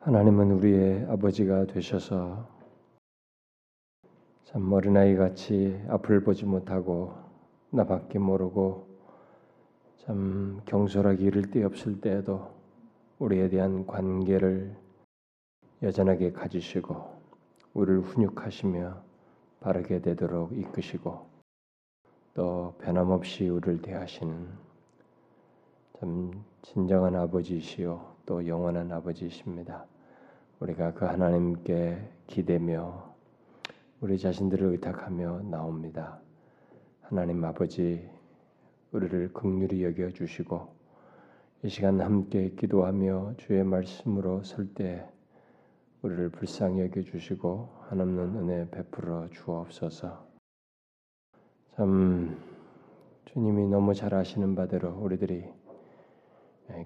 하나님은 우리의 아버지가 되셔서 참 어린아이 같이 앞을 보지 못하고 나밖에 모르고 참 경솔하게 이를 데 없을 때에도 우리에 대한 관계를 여전하게 가지시고 우리를 훈육하시며 바르게 되도록 이끄시고 또 변함없이 우리를 대하시는 참 진정한 아버지시요 또 영원한 아버지이십니다. 우리가 그 하나님께 기대며 우리 자신들을 의탁하며 나옵니다. 하나님 아버지 우리를 극률히 여겨 주시고 이 시간 함께 기도하며 주의 말씀으로 설 때 우리를 불쌍히 여겨 주시고 한없는 은혜 베풀어 주옵소서. 참 주님이 너무 잘 아시는 바대로 우리들이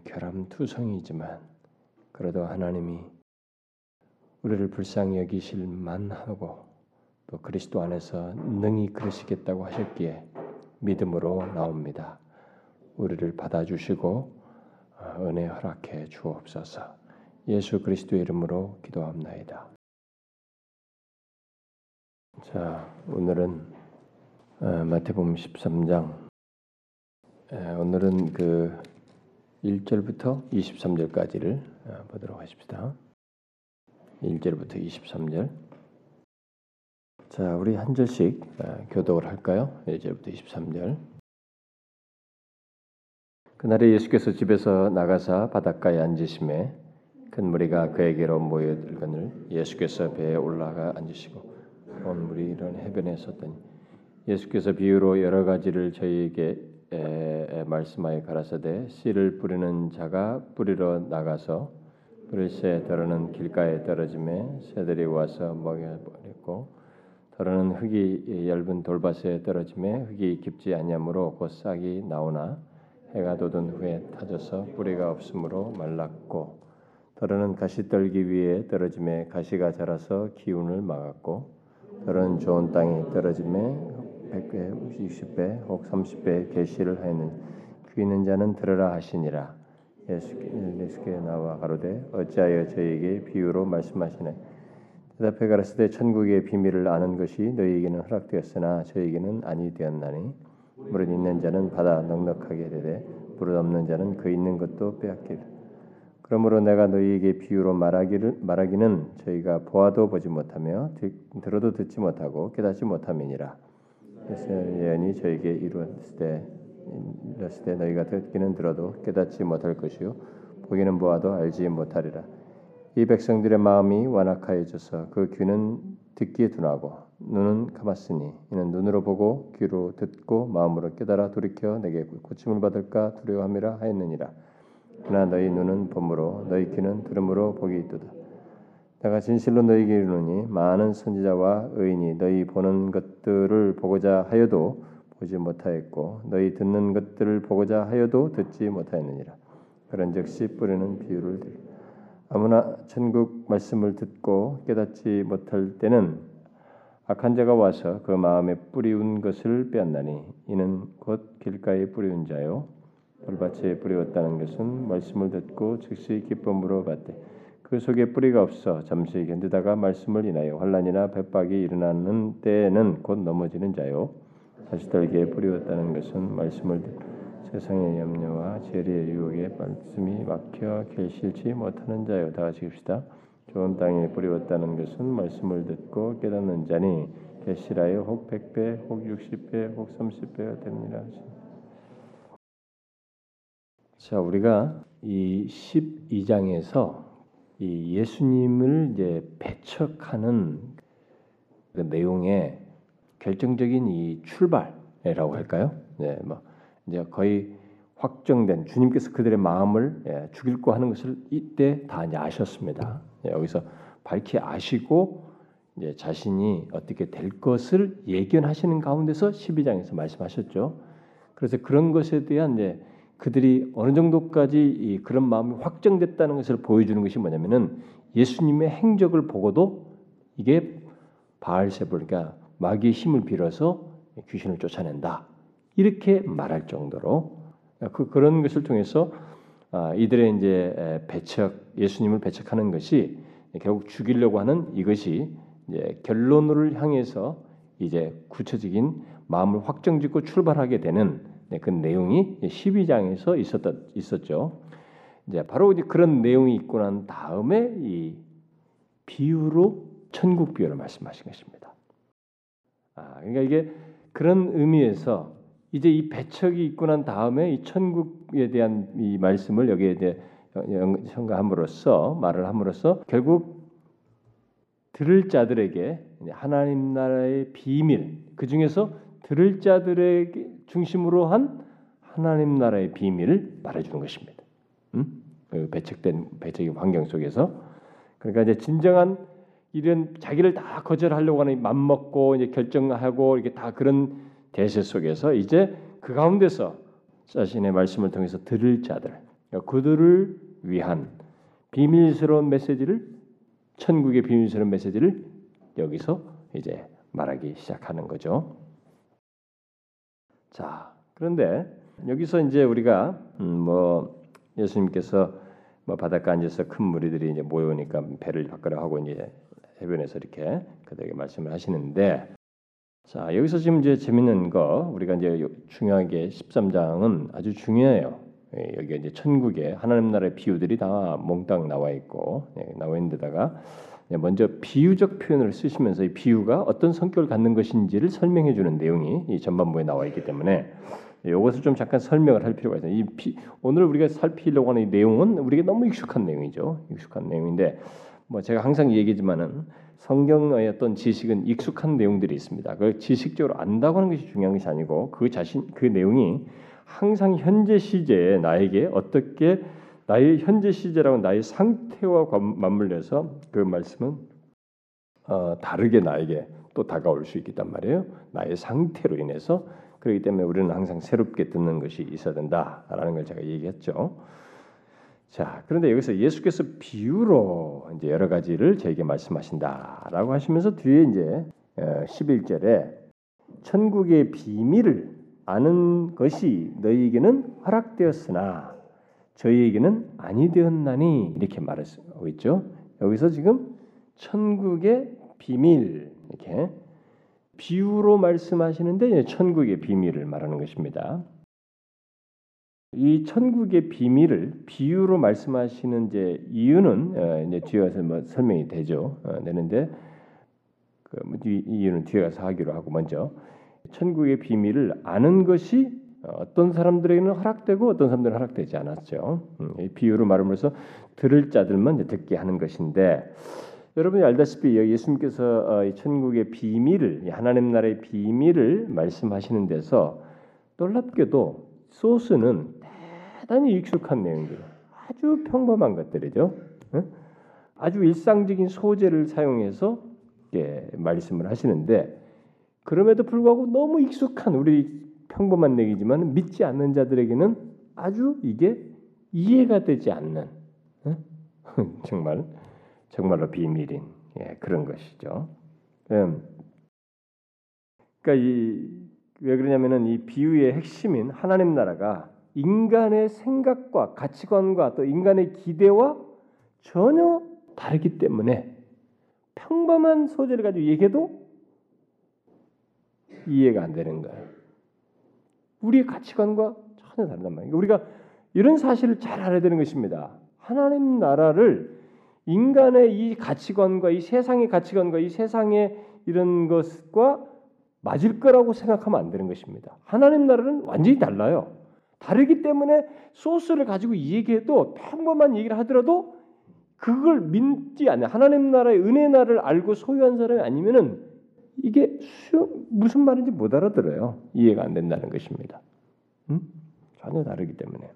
결함투성이지만 그래도 하나님이 우리를 불쌍히 여기실 만하고 또 그리스도 안에서 능히 그러시겠다고 하셨기에 믿음으로 나옵니다. 우리를 받아주시고 어, 은혜 허락해 주옵소서. 예수 그리스도의 이름으로 기도합나이다. 자, 오늘은 어, 마태복음 13장. 오늘은 그 1절부터 23절까지를 어, 보도록 하십시다. 1절부터 23절. 자, 우리 한 절씩 어, 교독을 할까요? 1절부터 23절. 그날에 예수께서 집에서 나가사 바닷가에 앉으심에 큰 무리가 그에게로 모여들거늘 예수께서 배에 올라가 앉으시고 온 무리는 해변에 섰더니 예수께서 비유로 여러 가지를 저희에게 말씀하여 가라사대 씨를 뿌리는 자가 뿌리러 나가서 뿌릴새 더러는 길가에 떨어짐에 새들이 와서 먹여버렸고 더러는 흙이 얇은 돌밭에 떨어짐에 흙이 깊지 않냐므로 곧 싹이 나오나 해가 돋은 후에 타져서 뿌리가 없으므로 말랐고 더러는 가시 떨기 위에 떨어짐에 가시가 자라서 기운을 막았고 더러는 좋은 땅에 떨어짐에 100배, 60배, 혹 30배 계시를 하였는 귀 있는 자는 들으라 하시니라. 예수께 나와 가로되 어찌하여 저에게 비유로 말씀하시네. 대답해 가라사대 천국의 비밀을 아는 것이 너희에게는 허락되었으나 저에게는 아니 되었나니 물은 있는 자는 받아 넉넉하게 되되 물은 없는 자는 그 있는 것도 빼앗길. 그러므로 내가 너희에게 비유로 말하기를 말하기는 저희가 보아도 보지 못하며 듣, 들어도 듣지 못하고 깨닫지 못함이니라. 예언이 저에게 이루었을 때 너희가 듣기는 들어도 깨닫지 못할 것이요 보기는 보아도 알지 못하리라. 이 백성들의 마음이 완악하여져서 그 귀는 듣기에 둔하고 눈은 감았으니 이는 눈으로 보고 귀로 듣고 마음으로 깨달아 돌이켜 내게 고침을 받을까 두려워함이라 하였느니라. 그러나 너희 눈은 봄으로 너희 귀는 들음으로 복이 있도다. 내가 진실로 너희에게 이르노니 많은 선지자와 의인이 너희 보는 것들을 보고자 하여도 보지 못하였고 너희 듣는 것들을 보고자 하여도 듣지 못하였느니라. 그런즉시 뿌리는 비유를 들. 아무나 천국 말씀을 듣고 깨닫지 못할 때는 악한 자가 와서 그 마음에 뿌리운 것을 빼앗나니 이는 곧 길가에 뿌리운 자요 돌밭에 뿌리웠다는 것은 말씀을 듣고 즉시 기쁨으로 받되 그 속에 뿌리가 없어 잠시 견디다가 말씀을 인하여 환란이나 백박이 일어나는 때에는 곧 넘어지는 자요 다시 떨기에 뿌리웠다는 것은 말씀을 세상의 염려와 재리의 유혹에 말씀이 막혀 결실치 못하는 자요 다 같이 읍시다. 좋은 땅에 뿌리웠다는 것은 말씀을 듣고 깨닫는 자니 결실하여 혹 백배, 혹 육십 배혹 삼십 배가 됩니다. 자, 우리가 이 12장에서 이 예수님을 이제 배척하는 그 내용의 결정적인 이 출발이라고 할까요? 네, 뭐 이제 거의 확정된 주님께서 그들의 마음을 예, 죽일고 하는 것을 이때 다 이제 아셨습니다. 예, 여기서 밝히 아시고 이제 자신이 어떻게 될 것을 예견하시는 가운데서 12장에서 말씀하셨죠. 그래서 그런 것에 대한 이제 그들이 어느 정도까지 그런 마음이 확정됐다는 것을 보여주는 것이 뭐냐면은 예수님의 행적을 보고도 이게 바알세불 그러니까 마귀의 힘을 빌어서 귀신을 쫓아낸다. 이렇게 말할 정도로 그 그런 것을 통해서 아, 이들의 이제 배척 예수님을 배척하는 것이 결국 죽이려고 하는 이것이 이제 결론을 향해서 이제 구체적인 마음을 확정짓고 출발하게 되는 네, 그 내용이 12장에서 있었던 있었죠. 이제 바로 이제 그런 내용이 있고 난 다음에 이 비유로 천국 비유를 말씀하신 것입니다. 아, 그러니까 이게 그런 의미에서 이제 이 배척이 있고 난 다음에 이 천국에 대한 이 말씀을 여기에 대해 현가함으로써 말을 함으로써 결국 들을 자들에게 하나님 나라의 비밀 그 중에서 들을 자들에게 중심으로 한 하나님 나라의 비밀을 말해주는 것입니다. 음? 그 배척된 배척의 환경 속에서 그러니까 이제 진정한 이런 자기를 다 거절하려고 하는 맘 먹고 이제 결정하고 이렇게 다 그런 대세 속에서 이제 그 가운데서 자신의 말씀을 통해서 들을 자들 그들을 위한 비밀스러운 메시지를 천국의 비밀스러운 메시지를 여기서 이제 말하기 시작하는 거죠. 자, 그런데 여기서 이제 우리가 음 뭐 예수님께서 뭐 바닷가 앉아서 큰 무리들이 이제 모여오니까 배를 바꾸려 하고 이제 해변에서 이렇게 그들에게 말씀을 하시는데 자 여기서 지금 이제 재밌는 거 우리가 이제 중요하게 13장은 아주 중요해요. 예, 여기 이제 천국에 하나님 나라의 비유들이 다 몽땅 나와 있고 예, 나와 있는데다가 먼저 비유적 표현을 쓰시면서 이 비유가 어떤 성격을 갖는 것인지를 설명해 주는 내용이 이 전반부에 나와 있기 때문에 이것을 좀 잠깐 설명을 할 필요가 있어요. 이 피, 오늘 우리가 살피려고 하는 이 내용은 우리가 너무 익숙한 내용이죠. 익숙한 내용인데 뭐 제가 항상 얘기지만은 성경의 어떤 지식은 익숙한 내용들이 있습니다. 그 지식적으로 안다고 하는 것이 중요한 것이 아니고 그 자신 그 내용이 항상 현재 시제에 나에게 어떻게 나의 현재 시제라고 나의 상태와 맞물려서 그 말씀은 어, 다르게 나에게 또 다가올 수 있단 말이에요. 나의 상태로 인해서 그렇기 때문에 우리는 항상 새롭게 듣는 것이 있어야 된다라는 걸 제가 얘기했죠. 자, 그런데 여기서 예수께서 비유로 이제 여러 가지를 저에게 말씀하신다라고 하시면서 뒤에 이제 11절에 어, 천국의 비밀을 아는 것이 너희에게는 허락되었으나 저희에게는 아니 되었나니 이렇게 말하고 있죠. 여기서 지금 천국의 비밀 이렇게 비유로 말씀하시는데 천국의 비밀을 말하는 것입니다. 이 천국의 비밀을 비유로 말씀하시는 이제 이유는 어, 이제 뒤에 가서 뭐 설명이 되죠. 어, 되는데 그뭐 이유는 뒤에 가서 하기로 하고 먼저 천국의 비밀을 아는 것이 어떤 사람들에게는 허락되고 어떤 사람들은 허락되지 않았죠. 음, 비유로 말함으로써 들을 자들만 듣게 하는 것인데 여러분이 알다시피 예수님께서 어, 천국의 비밀을 하나님 나라의 비밀을 말씀하시는 데서 놀랍게도 소스는 대단히 익숙한 내용들, 아주 평범한 것들이죠. 아주 일상적인 소재를 사용해서 말씀을 하시는데 그럼에도 불구하고 너무 익숙한 우리 평범한 얘기지만 믿지 않는 자들에게는 아주 이게 이해가 되지 않는 정말 정말로 비밀인 예, 그런 것이죠. 음. 그러니까 이, 왜 그러냐면은 이 비유의 핵심인 하나님 나라가 인간의 생각과 가치관과 또 인간의 기대와 전혀 다르기 때문에 평범한 소재를 가지고 얘기해도 이해가 안 되는 거예요. 우리의 가치관과 전혀 다르단 말이에요. 우리가 이런 사실을 잘 알아야 되는 것입니다. 하나님 나라를 인간의 이 가치관과 이 세상의 가치관과 이 세상의 이런 것과 맞을 거라고 생각하면 안 되는 것입니다. 하나님 나라는 완전히 달라요. 다르기 때문에 소스를 가지고 얘기해도 평범한 얘기를 하더라도 그걸 믿지 않는 하나님 나라의 은혜 나를 알고 소유한 사람이 아니면은 이게 무슨 말인지 못 알아들어요. 이해가 안 된다는 것입니다. 음? 전혀 다르기 때문에.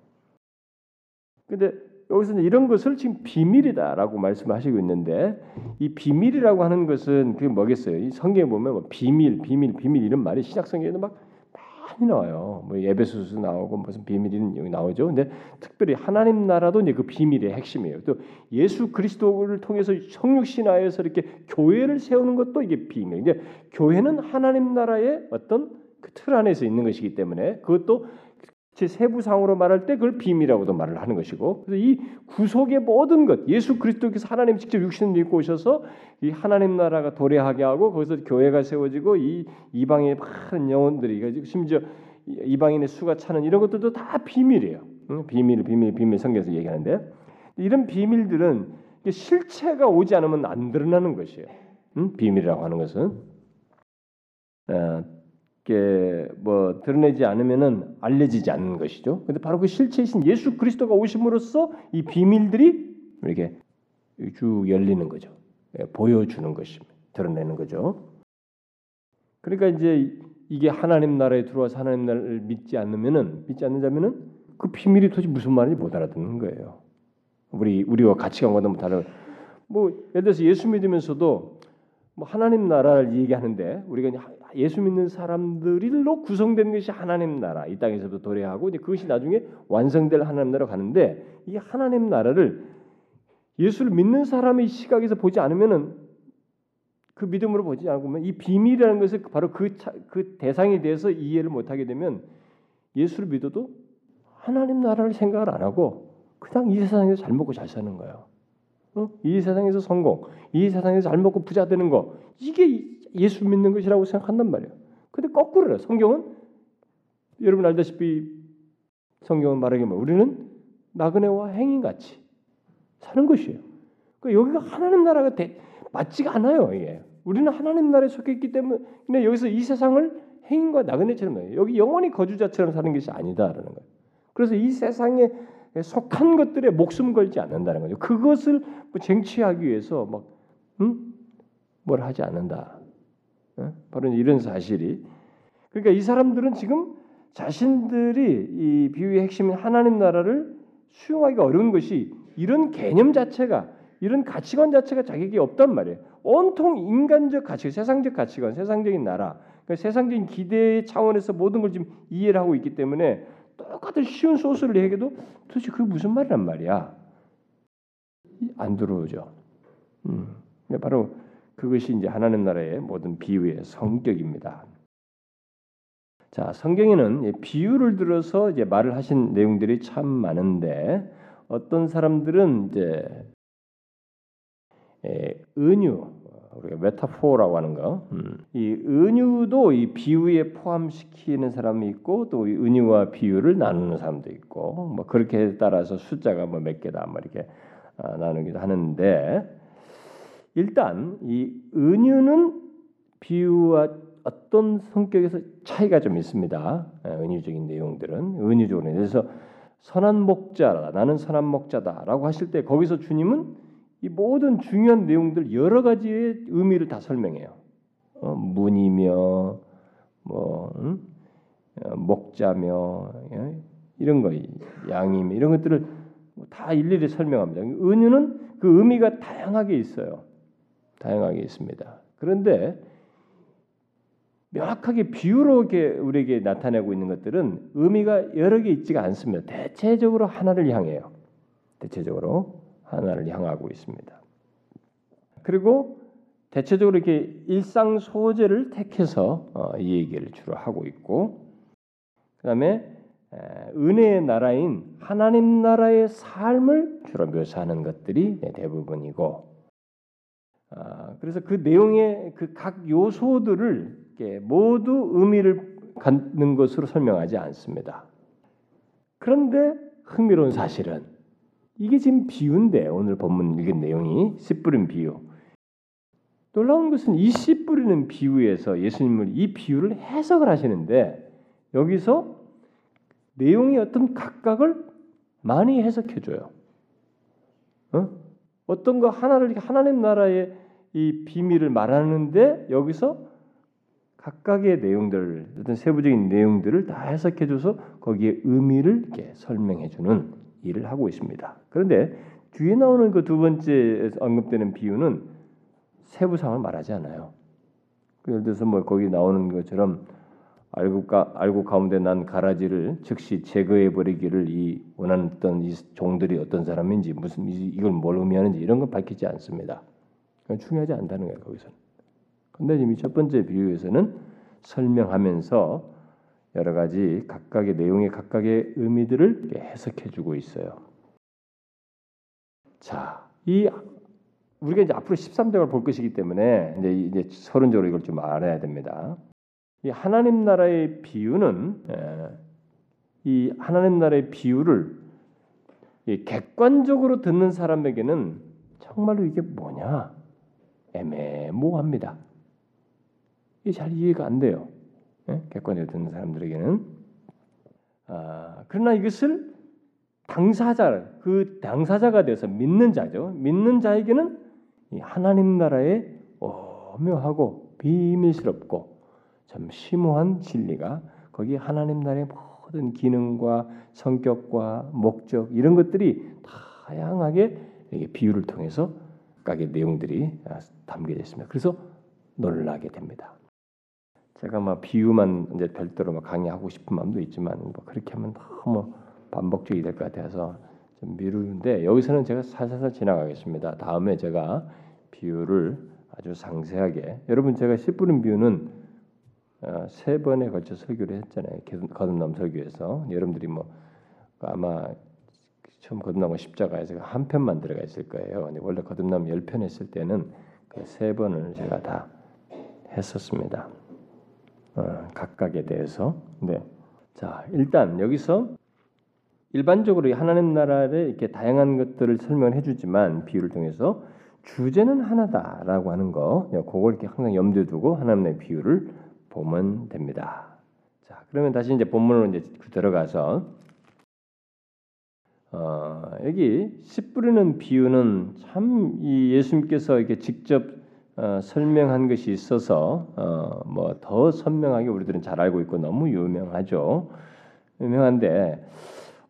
근데 여기서 이런 것을 지금 비밀이다라고 말씀하시고 있는데 이 비밀이라고 하는 것은 그게 뭐겠어요? 이 성경에 보면 뭐 비밀, 비밀, 비밀 이런 말이 신약 성경에도 막 많이 나와요. 뭐 예배소서 나오고 무슨 비밀이 여기 나오죠. 근데 특별히 하나님 나라도 이제 그 비밀의 핵심이에요. 또 예수 그리스도를 통해서 성육 신화에서 이렇게 교회를 세우는 것도 이게 비밀. 근데 교회는 하나님 나라의 어떤 그 틀 안에서 있는 것이기 때문에 그것도 제 세부상으로 말할 때 그걸 비밀이라고도 말을 하는 것이고 그래서 이 구속의 모든 것 예수 그리스도께서 하나님 직접 육신을 입고 오셔서 이 하나님 나라가 도래하게 하고 거기서 교회가 세워지고 이 이방의 많은 영혼들이 심지어 이방인의 수가 차는 이런 것들도 다 비밀이에요. 응? 비밀 비밀 비밀 성경에서 얘기하는데 이런 비밀들은 실체가 오지 않으면 안 드러나는 것이에요. 응? 비밀이라고 하는 것은 어, 뭐 드러내지 않으면은 알려지지 않는 것이죠. 근데 바로 그 실체이신 예수 그리스도가 오심으로써 이 비밀들이 이렇게 쭉 열리는 거죠. 예, 보여주는 것입니다. 드러내는 거죠. 그러니까 이제 이게 하나님 나라에 들어와서 하나님 나라를 믿지 않으면은 믿지 않는 자면은 그 비밀이 도대체 무슨 말인지 못 알아듣는 거예요. 우리 우리와 가치관과 너무 다른. 뭐 예를 들어서 예수 믿으면서도 뭐 하나님 나라를 얘기하는데 우리가 예수 믿는 사람들로 구성된 것이 하나님 나라 이 땅에서도 도래하고 이제 그것이 나중에 완성될 하나님 나라 가는데 이 하나님 나라를 예수를 믿는 사람의 시각에서 보지 않으면은 그 믿음으로 보지 않으면 이 비밀이라는 것을 바로 그, 차, 그 대상에 대해서 이해를 못하게 되면 예수를 믿어도 하나님 나라를 생각을 안 하고 그냥 이 세상에서 잘 먹고 잘 사는 거예요. 어? 이 세상에서 성공, 이 세상에서 잘 먹고 부자 되는 거 이게 예수 믿는 것이라고 생각한단 말이에요. 근데 거꾸로요. 성경은 여러분 알다시피 성경은 말하기 뭐 우리는 나그네와 행인 같이 사는 것이에요. 그러니까 여기가 하나님 나라가 대, 맞지가 않아요. 이게 우리는 하나님 나라에 속해 있기 때문에 여기서 이 세상을 행인과 나그네처럼. 여기 영원히 거주자처럼 사는 것이 아니다라는 거예요. 그래서 이 세상에 속한 것들에 목숨 걸지 않는다는 거죠. 그것을 뭐 쟁취하기 위해서 막 응? 뭘 하지 않는다. 바로 이런 사실이 그러니까 이 사람들은 지금 자신들이 이 비유의 핵심인 하나님 나라를 수용하기가 어려운 것이 이런 개념 자체가 이런 가치관 자체가 자기에게 없단 말이에요. 온통 인간적 가치, 세상적 가치관, 세상적인 나라, 그러니까 세상적인 기대의 차원에서 모든 걸 지금 이해를 하고 있기 때문에 똑같은 쉬운 소스를 얘기해도 도대체 그게 무슨 말이란 말이야? 안 들어오죠. 음, 바로 그것이 이제 하나님 나라의 모든 비유의 성격입니다. 자, 성경에는 비유를 들어서 이제 말을 하신 내용들이 참 많은데 어떤 사람들은 이제 은유 우리가 메타포라고 하는 거, 음. 이 은유도 이 비유에 포함시키는 사람이 있고 또 은유와 비유를 나누는 사람도 있고 뭐 그렇게 따라서 숫자가 뭐 몇 개다 뭐 이렇게 아, 나누기도 하는데 일단 이 은유는 비유와 어떤 성격에서 차이가 좀 있습니다. 예, 은유적인 내용들은 은유적으로 그래서 선한 목자라 나는 선한 목자다라고 하실 때 거기서 주님은 이 모든 중요한 내용들 여러 가지의 의미를 다 설명해요. 어, 문이며 뭐 음? 어, 목자며 예? 이런 거 양이며 이런 것들을 다 일일이 설명합니다. 은유는 그 의미가 다양하게 있어요. 다양하게 있습니다. 그런데 명확하게 비유로 우리에게 나타내고 있는 것들은 의미가 여러 개 있지가 않습니다. 대체적으로 하나를 향해요. 대체적으로 하나를 향하고 있습니다. 그리고 대체적으로 이렇게 일상 소재를 택해서 어, 이 얘기를 주로 하고 있고, 그다음에 은혜의 나라인 하나님 나라의 삶을 주로 묘사하는 것들이 대부분이고, 아, 그래서 그 내용의 그 각 요소들을 모두 의미를 갖는 것으로 설명하지 않습니다. 그런데 흥미로운 사실은 이게 지금 비유인데 오늘 본문 읽은 내용이 씨 뿌린 비유. 놀라운 것은 이 씨 뿌리는 비유에서 예수님을 이 비유를 해석을 하시는데 여기서 내용의 어떤 각각을 많이 해석해 줘요. 어? 어떤 거 하나를 하나님 나라의 이 비밀을 말하는데 여기서 각각의 내용들 어떤 세부적인 내용들을 다 해석해줘서 거기에 의미를 이렇게 설명해주는 일을 하고 있습니다. 그런데 뒤에 나오는 그 두 번째 언급되는 비유는 세부 상을 말하지 않아요. 그 예를 들어서 뭐 거기 나오는 것처럼 알고 가, 알고 가운데 난 가라지를 즉시 제거해 버리기를 이 원하던 이 종들이 어떤 사람인지 무슨 이걸 뭘 의미하는지 이런 건 밝히지 않습니다. 중요하지 않다는 거예요 거기서는. 근데 이미 첫 번째 비유에서는 설명하면서 여러 가지 각각의 내용의 각각의 의미들을 해석해 주고 있어요. 자, 이 우리가 이제 앞으로 13장을 볼 것이기 때문에 이제 이제 서론적으로 이걸 좀 알아야 됩니다. 이 하나님 나라의 비유는 이 하나님 나라의 비유를 객관적으로 듣는 사람에게는 정말로 이게 뭐냐 애매모호합니다. 이게 잘 이해가 안 돼요. 예? 객관적으로 듣는 사람들에게는 아, 그러나 이것을 당사자 그 당사자가 돼서 믿는 자죠. 믿는 자에게는 하나님 나라의 오묘하고 비밀스럽고 참 심오한 진리가 거기 하나님 나라의 모든 기능과 성격과 목적 이런 것들이 다양하게 비유를 통해서 각의 내용들이 담겨져 있습니다. 그래서 놀라게 됩니다. 제가 막 비유만 이제 별도로 막 강의하고 싶은 마음도 있지만 뭐 그렇게 하면 너무 반복적이 될 것 같아서 좀 미루는데 여기서는 제가 살살 지나가겠습니다. 다음에 제가 비유를 아주 상세하게 여러분 제가 씨 뿌린 비유는 어, 세 번에 걸쳐 설교를 했잖아요. 거듭남 설교에서 여러분들이 뭐 아마 처음 거듭나무 십자가에서 한 편만 들어가 있을 거예요. 원래 거듭남 열 편 했을 때는 그 세 번을 제가 다 했었습니다. 어, 각각에 대해서. 네. 자, 일단 여기서 일반적으로 하나님 나라를 이렇게 다양한 것들을 설명해 주지만 비유를 통해서 주제는 하나다라고 하는 거, 그걸 이렇게 항상 염두에 두고 하나님의 비유를 보면 됩니다. 자, 그러면 다시 이제 본문으로 이제 들어가서 어, 여기 씨 뿌리는 비유는 참 이 예수님께서 이렇게 직접 어, 설명한 것이 있어서 어, 뭐더 선명하게 우리들은 잘 알고 있고 너무 유명하죠. 유명한데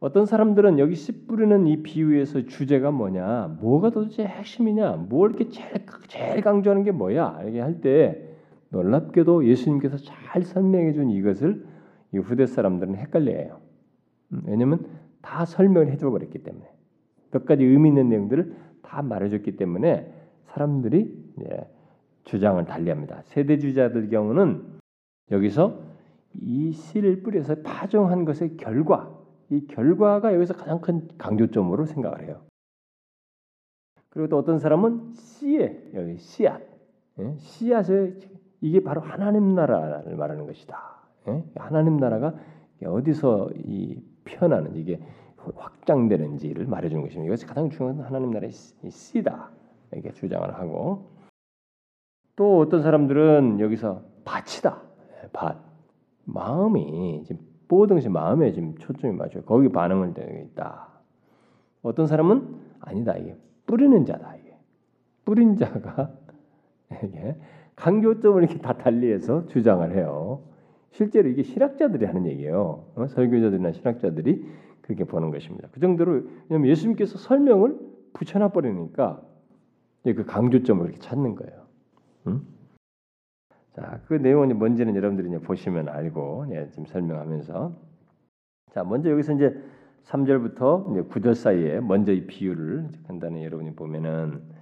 어떤 사람들은 여기 씨 뿌리는 이 비유에서 주제가 뭐냐, 뭐가 도대체 핵심이냐, 뭘 이렇게 제일, 제일 강조하는 게 뭐야 이렇게 할 때 놀랍게도 예수님께서 잘 설명해 준 이것을 이 후대 사람들은 헷갈려해요. 음, 왜냐하면 다 설명을 해줘 버렸기 때문에 몇 가지 의미 있는 내용들을 다 말해줬기 때문에 사람들이 예, 주장을 달리합니다. 세대 주자들 경우는 여기서 이 씨를 뿌려서 파종한 것의 결과, 이 결과가 여기서 가장 큰 강조점으로 생각을 해요. 그리고 또 어떤 사람은 씨의 여기 씨앗, 예? 씨앗의 이게 바로 하나님 나라를 말하는 것이다. 예? 하나님 나라가 어디서 이 편하는 이게 확장되는지를 말해주는 것입니다. 이것이 가장 중요한 하나님 나라의 씨다 이렇게 주장을 하고 또 어떤 사람들은 여기서 밭이다 예, 밭 마음이 지금 뽀등시 마음에 지금 초점이 맞춰요. 거기 반응을 되고 있다. 어떤 사람은 아니다 이게 뿌리는 자다 이게 뿌린 자가 이게 강조점을 이렇게 다 달리해서 주장을 해요. 실제로 이게 신학자들이 하는 얘기예요. 어? 설교자들이나 신학자들이 그렇게 보는 것입니다. 그 정도로 왜냐하면 예수님께서 설명을 붙여놔 버리니까 그 강조점을 이렇게 찾는 거예요. 응? 자, 그 내용이 뭔지는 여러분들이 이제 보시면 알고 예, 지금 설명하면서 자, 먼저 여기서 이제 3절부터 이제 9절 사이에 먼저 이 비유를 간단히 여러분이 보면은 아,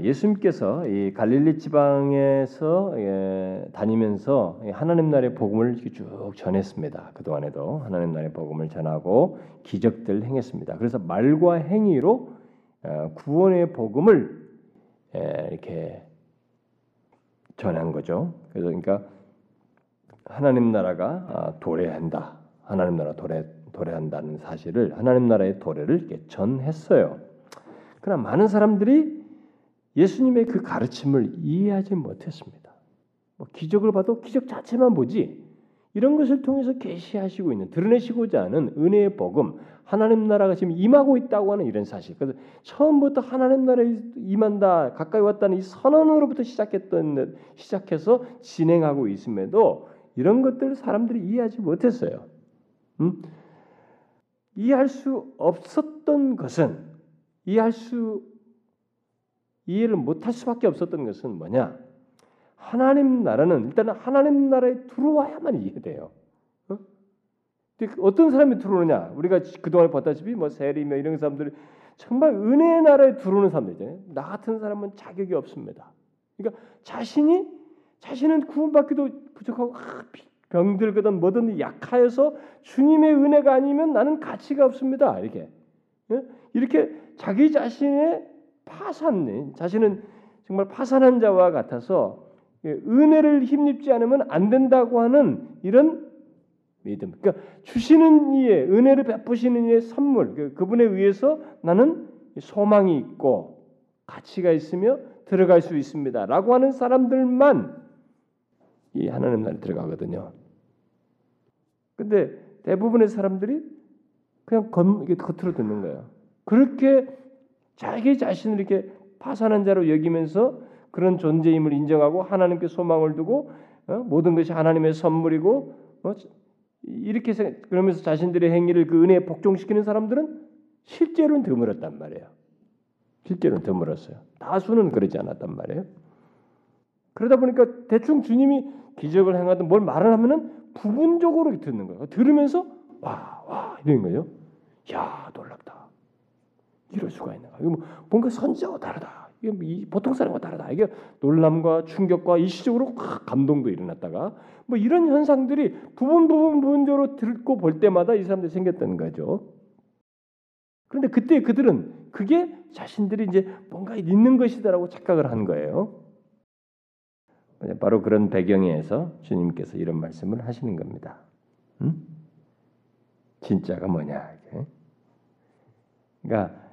예수님께서 이 갈릴리 지방에서 예, 다니면서 하나님 나라의 복음을 쭉 전했습니다. 그 동안에도 하나님 나라의 복음을 전하고 기적들 행했습니다. 그래서 말과 행위로 어, 구원의 복음을 예, 이렇게 전한 거죠. 그래서 그러니까 하나님 나라가 아, 도래한다. 하나님 나라 도래 도래한다는 사실을 하나님 나라의 도래를 이렇게 전했어요. 그러나 많은 사람들이 예수님의 그 가르침을 이해하지 못했습니다. 뭐 기적을 봐도 기적 자체만 보지 이런 것을 통해서 계시하시고 있는 드러내시고자 하는 은혜의 복음 하나님 나라가 지금 임하고 있다고 하는 이런 사실. 그래서 처음부터 하나님 나라에 임한다 가까이 왔다는 이 선언으로부터 시작했던 시작해서 진행하고 있음에도 이런 것들을 사람들이 이해하지 못했어요. 음? 이해할 수 없었던 것은 이해할 수 이해를 못할 수밖에 없었던 것은 뭐냐? 하나님 나라는 일단은 하나님 나라에 들어와야만 이해돼요. 어? 어떤 사람이 들어오느냐? 우리가 그동안 봤다시피 뭐 세리며 이런 사람들이 정말 은혜의 나라에 들어오는 사람들이잖아요. 나 같은 사람은 자격이 없습니다. 그러니까 자신이 자신은 구원받기도 부족하고 아, 병들거든 뭐든 약하여서 주님의 은혜가 아니면 나는 가치가 없습니다. 이렇게 예? 이렇게 자기 자신의 파산, 자신은 정말 파산한 자와 같아서 예, 은혜를 힘입지 않으면 안 된다고 하는 이런 믿음. 그러니까 주시는 이의 은혜를 베푸시는 이의 선물, 그, 그분에 의해서 나는 소망이 있고 가치가 있으며 들어갈 수 있습니다라고 하는 사람들만 이 하나님 나라에 들어가거든요. 근데 대부분의 사람들이 그냥 겉, 겉으로 듣는 거예요. 그렇게 자기 자신을 이렇게 파산한 자로 여기면서 그런 존재임을 인정하고 하나님께 소망을 두고 어? 모든 것이 하나님의 선물이고 어? 이렇게 그러면서 자신들의 행위를 그 은혜에 복종시키는 사람들은 실제로는 드물었단 말이에요. 실제로는 드물었어요. 다수는 그러지 않았단 말이에요. 그러다 보니까 대충 주님이 기적을 행하든 뭘 말을 하면은 부분적으로 듣는 거예요. 들으면서 와, 와 이런 거예요. 야, 놀랍다. 이럴 수가 있는가? 이거 뭐 뭔가 선지자와 다르다. 이게 뭐 보통 사람과 다르다. 이게 놀람과 충격과 일시적으로 감동도 일어났다가 뭐 이런 현상들이 부분 부분 부분적으로 듣고 볼 때마다 이 사람들이 생겼던 거죠. 그런데 그때 그들은 그게 자신들이 이제 뭔가 있는 것이다라고 착각을 한 거예요. 바로 그런 배경에서 주님께서 이런 말씀을 하시는 겁니다. 응? 진짜가 뭐냐? 그러니까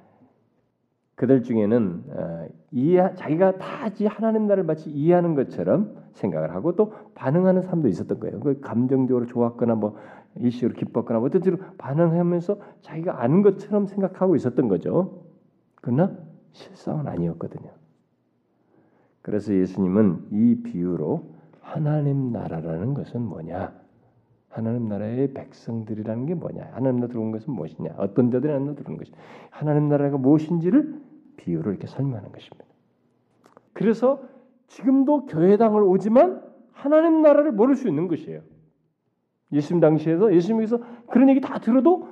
그들 중에는 어, 이해 자기가 다 하나님 나를 마치 이해하는 것처럼 생각을 하고 또 반응하는 사람도 있었던 거예요. 그 감정적으로 좋았거나 뭐 일시로 기뻤거나 뭐 어떤 식으로 반응하면서 자기가 아는 것처럼 생각하고 있었던 거죠. 그러나 실상은 아니었거든요. 그래서 예수님은 이 비유로 하나님 나라라는 것은 뭐냐? 하나님 나라의 백성들이라는 게 뭐냐? 하나님 나라 들어온 것은 무엇이냐? 어떤 자들이 하나님 나라 들어온 것이 하나님 나라가 무엇인지를 비유로 이렇게 설명하는 것입니다. 그래서 지금도 교회당을 오지만 하나님 나라를 모를 수 있는 것이에요. 예수님 당시에서 예수님께서 그런 얘기 다 들어도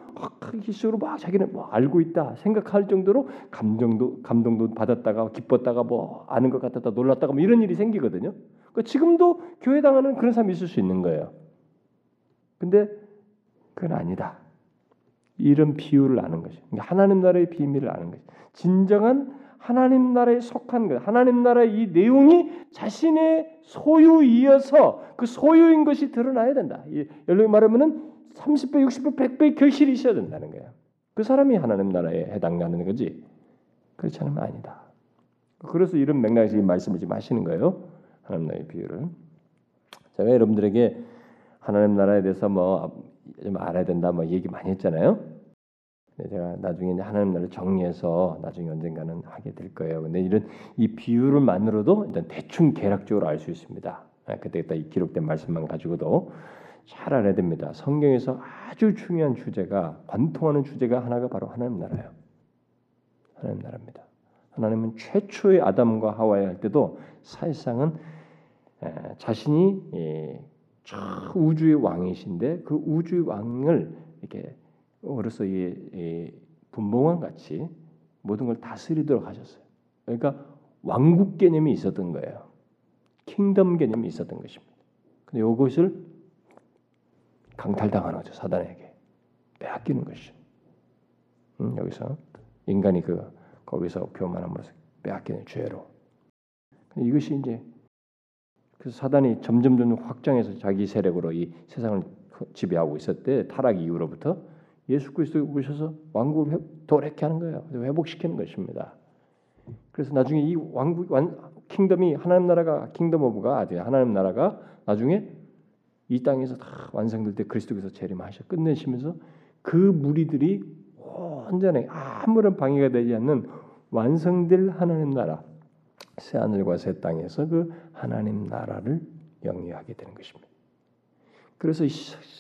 기적으로 막 자기는 뭐 알고 있다 생각할 정도로 감정도 감동도 받았다가 기뻤다가 뭐 아는 것 같았다 놀랐다가 뭐 이런 일이 생기거든요. 그러니까 지금도 교회 당하는 그런 사람이 있을 수 있는 거예요. 근데 그건 아니다. 이런 비유를 아는 것이. 그러니까 하나님 나라의 비밀을 아는 것이. 진정한 하나님 나라에 속한 것, 하나님 나라의 이 내용이 자신의 소유이어서 그 소유인 것이 드러나야 된다. 열로 말하면은 30배, 60배, 100배 결실이 있어야 된다는 거예요. 그 사람이 하나님 나라에 해당하는 거지. 그렇지 않으면 아니다. 그래서 이런 맥락에서 이 말씀을 지금 하시는 거예요. 하나님 나라의 비유를. 제가 여러분들에게 하나님 나라에 대해서 뭐 좀 알아야 된다 뭐 얘기 많이 했잖아요. 제가 나중에 하나님 나라를 정리해서 나중에 언젠가는 하게 될 거예요. 근데 이런 이 비유를만으로도 일단 대충 계략적으로 알 수 있습니다. 아, 그때 그때 이 기록된 말씀만 가지고도 잘 알아야 됩니다. 성경에서 아주 중요한 주제가 관통하는 주제가 하나가 바로 하나님 나라예요. 하나님 나라입니다. 하나님은 최초의 아담과 하와에 할 때도 사실상은 자신이 우주의 왕이신데 그 우주의 왕을 이렇게 어로서 이 분봉왕 같이 모든 걸 다스리도록 하셨어요. 그러니까 왕국 개념이 있었던 거예요. 킹덤 개념이 있었던 것입니다. 근데 이것을 강탈당하는 거죠 사단에게 빼앗기는 것이죠. 음, 여기서 인간이 그 거기서 교만함으로써 빼앗기는 죄로. 이것이 이제 그 사단이 점점 점 확장해서 자기 세력으로 이 세상을 지배하고 있었대 타락 이후로부터 예수 그리스도 오셔서 왕국을 도래케 하는 거예요. 회복시키는 것입니다. 그래서 나중에 이 왕국 완 킹덤이 하나님 나라가 킹덤 오브가 하나님 나라가 나중에 이 땅에서 다 완성될 때 그리스도께서 재림하셔 끝내시면서 그 무리들이 온전히 아무런 방해가 되지 않는 완성될 하나님 나라 새 하늘과 새 땅에서 그 하나님 나라를 영위하게 되는 것입니다. 그래서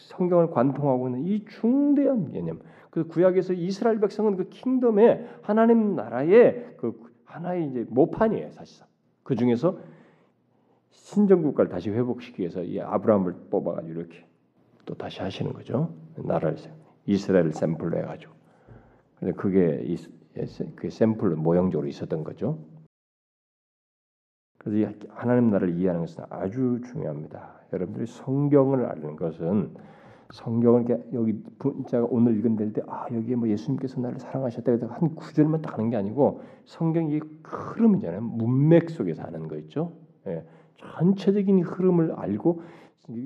성경을 관통하고 있는 이 중대한 개념. 그 구약에서 이스라엘 백성은 그 킹덤의 하나님 나라의 그 하나의 이제 모판이에요, 사실상. 그 중에서 신정 국가를 다시 회복시키기 위해서 이 아브라함을 뽑아 가지고 이렇게 또 다시 하시는 거죠. 나라를 이스라엘 샘플로 해 가지고. 근데 그게 이, 그 샘플로 모형적으로 있었던 거죠. 그래서 하나님 나라를 이해하는 것은 아주 중요합니다. 여러분들이 성경을 아는 것은 성경을 여기 제가 오늘 읽은 데아 여기에 뭐 예수님께서 나를 사랑하셨다 해서 한 구절만 딱 하는 게 아니고 성경이 흐름이잖아요. 문맥 속에서 하는 거 있죠. 예, 전체적인 흐름을 알고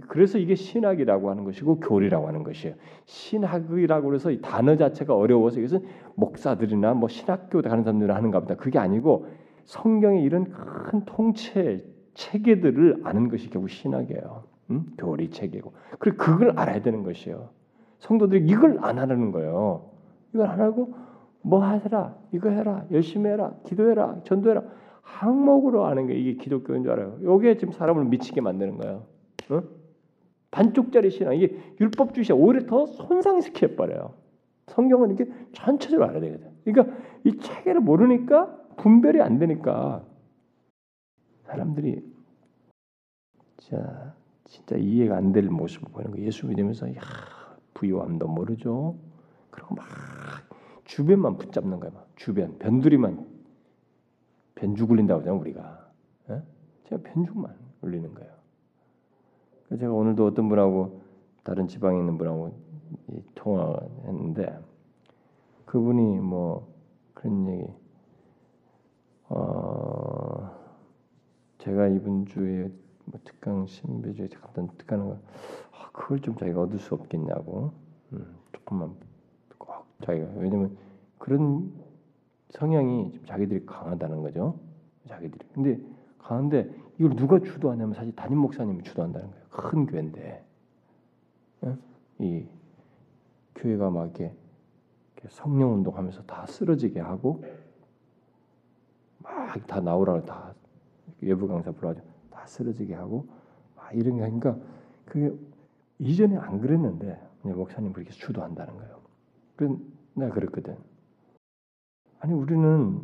그래서 이게 신학이라고 하는 것이고 교리라고 하는 것이에요. 신학이라고 해서 이 단어 자체가 어려워서 이것은 목사들이나 뭐 신학교 가는 사람들이 하는가 보다. 그게 아니고 성경의 이런 큰 통체 체계들을 아는 것이 결국 신학이에요. 음? 교리 체계고. 그리고 그걸 알아야 되는 것이에요. 성도들이 이걸 안 하는 거예요. 이걸 안 하고 뭐 하라, 이거 해라, 열심히 해라, 기도해라, 전도해라. 항목으로 아는 게 이게 기독교인 줄 알아요. 이게 지금 사람을 미치게 만드는 거예요. 어? 반쪽짜리 신앙 이게 율법주의자 오히려 더 손상시켜 버려요. 성경은 이게 전체적으로 알아야 되거든. 그러니까 이 체계를 모르니까 분별이 안 되니까 사람들이 자 진짜 이해가 안 될 모습을 보이는 거. 예수 믿으면서 야 부유함도 모르죠. 그리고 막 주변만 붙잡는 거야. 막 주변 변두리만 변주 굴린다고 하잖아 우리가. 예? 제가 변죽만 울리는 거예요. 제가 오늘도 어떤 분하고 다른 지방에 있는 분하고 통화했는데 그분이 뭐 그런 얘기 어 제가 이번 주에 뭐 특강 신비주의 특강하는 거 아, 그걸 좀 자기가 얻을 수 없겠냐고. 음, 조금만 꼭 자기가 왜냐면 그런 성향이 자기들이 강하다는 거죠. 자기들이. 근데 강한데 이걸 누가 주도하냐면 사실 담임 목사님이 주도한다는 거예요. 큰 교회인데. 예? 이 교회가 막 이렇게 성령 운동하면서 다 쓰러지게 하고 막 다 나오라고 다 외부 강사 불러가지고 다 쓰러지게 하고 막 이런 게 하니까 그게 이전에 안 그랬는데 목사님 그렇게 주도한다는 거예요. 그 내가 그랬거든. 아니 우리는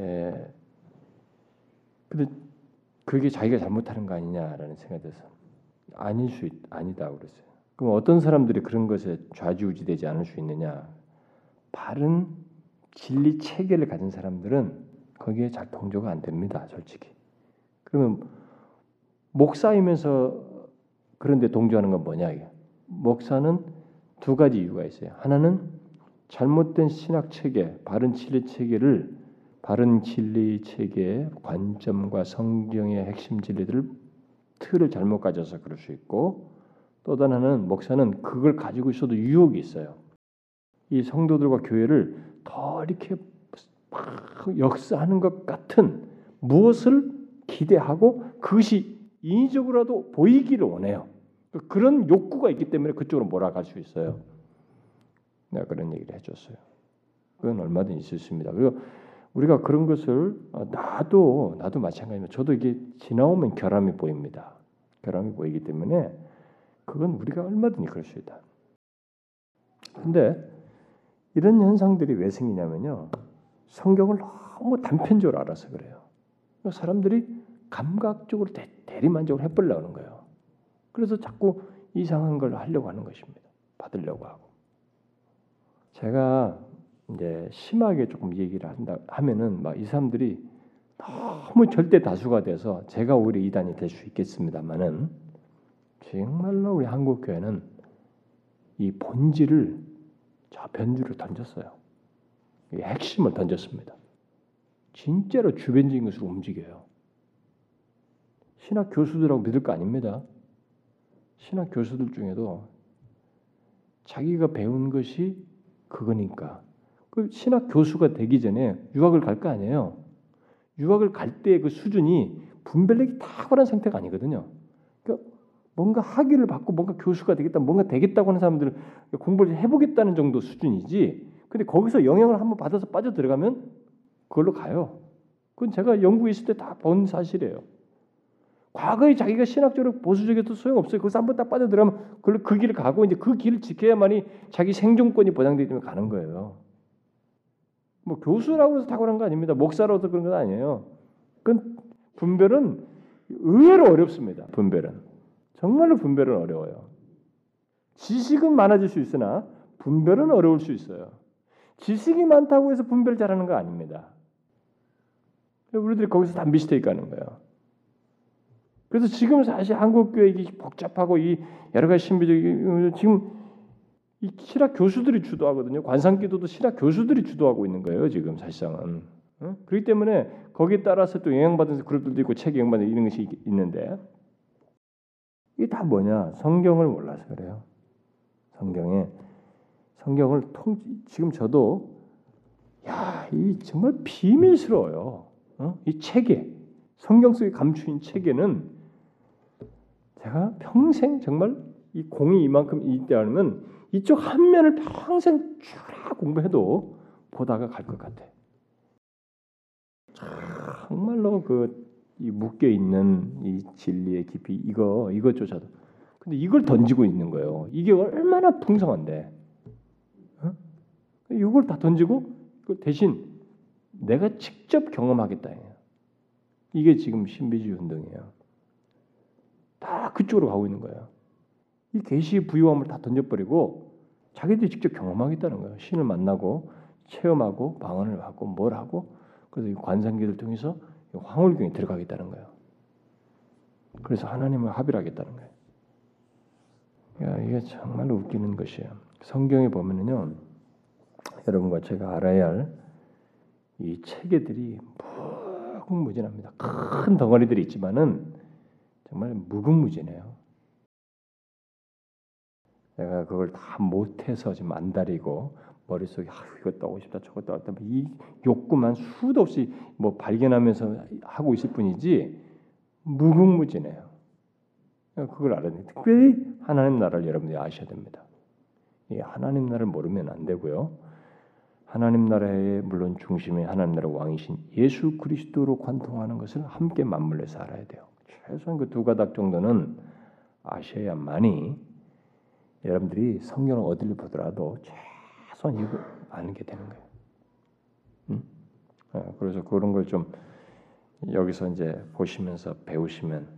에 근데 그게 자기가 잘못하는 거 아니냐라는 생각이 들어서 아닐 수 있, 아니다 그랬어요. 그럼 어떤 사람들이 그런 것에 좌지우지되지 않을 수 있느냐? 바른 진리 체계를 가진 사람들은 거기에 잘 동조가 안 됩니다, 솔직히. 그러면 목사이면서 그런데 동조하는 건 뭐냐 이게? 목사는 두 가지 이유가 있어요. 하나는 잘못된 신학 체계, 바른 진리 체계를 바른 진리 체계의 관점과 성경의 핵심 진리들을 틀을 잘못 가져서 그럴 수 있고 또 하나는 목사는 그걸 가지고 있어도 유혹이 있어요. 이 성도들과 교회를 더 이렇게 막 역사하는 것 같은 무엇을 기대하고 그것이 인위적으로라도 보이기를 원해요. 그런 욕구가 있기 때문에 그쪽으로 몰아갈 수 있어요. 내가 그런 얘기를 해줬어요. 그건 얼마든지 있을 수 있습니다. 그리고 우리가 그런 것을 어, 나도 나도 마찬가지입니다. 저도 이게 지나오면 결함이 보입니다. 결함이 보이기 때문에 그건 우리가 얼마든지 그럴 수 있다. 근데 이런 현상들이 왜 생기냐면요. 성경을 너무 단편적으로 알아서 그래요. 사람들이 감각적으로 대, 리만족을 해보려고 하는 거예요. 그래서 자꾸 이상한 걸 하려고 하는 것입니다. 받으려고 하고. 제가 이제 심하게 조금 얘기를 한다 하면은 막 이 사람들이 너무 절대 다수가 돼서 제가 오히려 이단이 될 수 있겠습니다만은 정말로 우리 한국 교회는 이 본질을 저 변주를 던졌어요. 핵심을 던졌습니다. 진짜로 주변적인 것으로 움직여요. 신학 교수들하고 믿을 거 아닙니다. 신학 교수들 중에도 자기가 배운 것이 그거니까 그 신학 교수가 되기 전에 유학을 갈 거 아니에요. 유학을 갈 때 그 수준이 분별력이 탁월한 상태가 아니거든요. 그러니까 뭔가 학위를 받고 뭔가 교수가 되겠다, 뭔가 되겠다고 하는 사람들은 공부를 해보겠다는 정도 수준이지. 근데 거기서 영향을 한번 받아서 빠져 들어가면 그걸로 가요. 그건 제가 영국에 있을 때 다 본 사실이에요. 과거에 자기가 신학적으로 보수적이어도 소용없어요. 거기서 한번 딱 빠져 들어가면 그 길을 가고 이제 그 길을 지켜야만이 자기 생존권이 보장되기 때문에 가는 거예요. 뭐 교수라고 해서 탁월한 거 아닙니다. 목사로서 그런 건 아니에요. 그 분별은 의외로 어렵습니다. 분별은 정말로 분별은 어려워요. 지식은 많아질 수 있으나 분별은 어려울 수 있어요. 지식이 많다고 해서 분별 잘하는 거 아닙니다. 우리들이 거기서 다 미스테이크 하는 거예요. 그래서 지금 사실 한국 교회 이 복잡하고 이 여러 가지 신비적인 지금 이 신학 교수들이 주도하거든요. 관상기도도 신학 교수들이 주도하고 있는 거예요. 지금 사실상은. 어? 그렇기 때문에 거기에 따라서 또 영향받은 그룹들도 있고 책 영향받는 이런 것이 있는데 이게 다 뭐냐? 성경을 몰라서 그래요. 성경에 성경을 통 지금 저도 야, 이 정말 비밀스러워요. 어? 이 체계, 성경 속에 감추인 체계는 제가 평생 정말 이 공이 이만큼 있다면 이쪽 한 면을 평생 쭉 공부해도 보다가 갈 것 같아. 정말로 그 묶여 있는 이 진리의 깊이 이거 이것조차도. 근데 이걸 던지고 있는 거예요. 이게 얼마나 풍성한데. 어? 이걸 다 던지고 그 대신 내가 직접 경험하겠다. 이게 지금 신비주의 운동이에요. 다 그쪽으로 가고 있는 거예요. 이 계시 부유함을 다 던져버리고 자기들이 직접 경험하겠다는 거예요. 신을 만나고 체험하고 방언을 하고 뭘 하고 그래서 관상기를 통해서 황홀경에 들어가겠다는 거예요. 그래서 하나님을 합일하겠다는 거예요. 야, 이게 정말 웃기는 것이에요. 성경에 보면은요, 여러분과 제가 알아야 할 이 체계들이 무궁무진합니다. 큰 덩어리들이 있지만은 정말 무궁무진해요. 내가 그걸 다 못해서 지금 안달이고 머릿속에 아, 이것도 하고 싶다 저것도 하고 싶다 이 욕구만 수도 없이 뭐 발견하면서 하고 있을 뿐이지 무궁무진해요. 그걸 알아야 돼요. 특별히 하나님 나라를 여러분들이 아셔야 됩니다. 이 하나님 나라를 모르면 안 되고요. 하나님 나라의 물론 중심에 하나님 나라 왕이신 예수 그리스도로 관통하는 것을 함께 맞물려서 알아야 돼요. 최소한 그 두 가닥 정도는 아셔야만이 여러분들이 성경을 어디를 보더라도 최소한 이거 아는 게 되는 거예요. 음? 그래서 그런 걸 좀 여기서 이제 보시면서 배우시면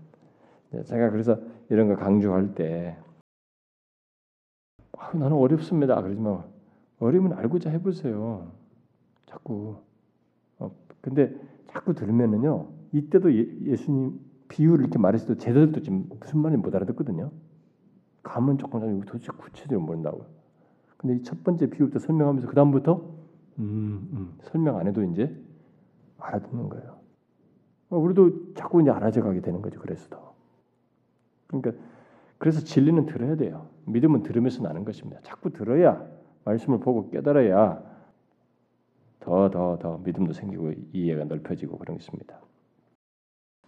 제가 그래서 이런 거 강조할 때 아, 나는 어렵습니다. 그러지만 어려면 알고자 해보세요. 자꾸. 어, 근데 자꾸 들으면은요. 이때도 예, 수님 비유를 이렇게 제대로 또 지금 무슨 말인지 못 알아듣거든요. 감은 조금 전 도대체 구체적으로 모른다고요. 근데 이 첫 번째 비유부터 설명하면서 그 다음부터 음, 음, 설명 안 해도 이제 알아듣는 거예요. 어, 우리도 자꾸 이제 알아져 가게 되는 거죠. 그래서 더. 그러니까 그래서 진리는 들어야 돼요. 믿음은 들으면서 나는 것입니다. 자꾸 들어야 말씀을 보고 깨달아야 더 더 더 믿음도 생기고 이해가 넓혀지고 그런 게 있습니다.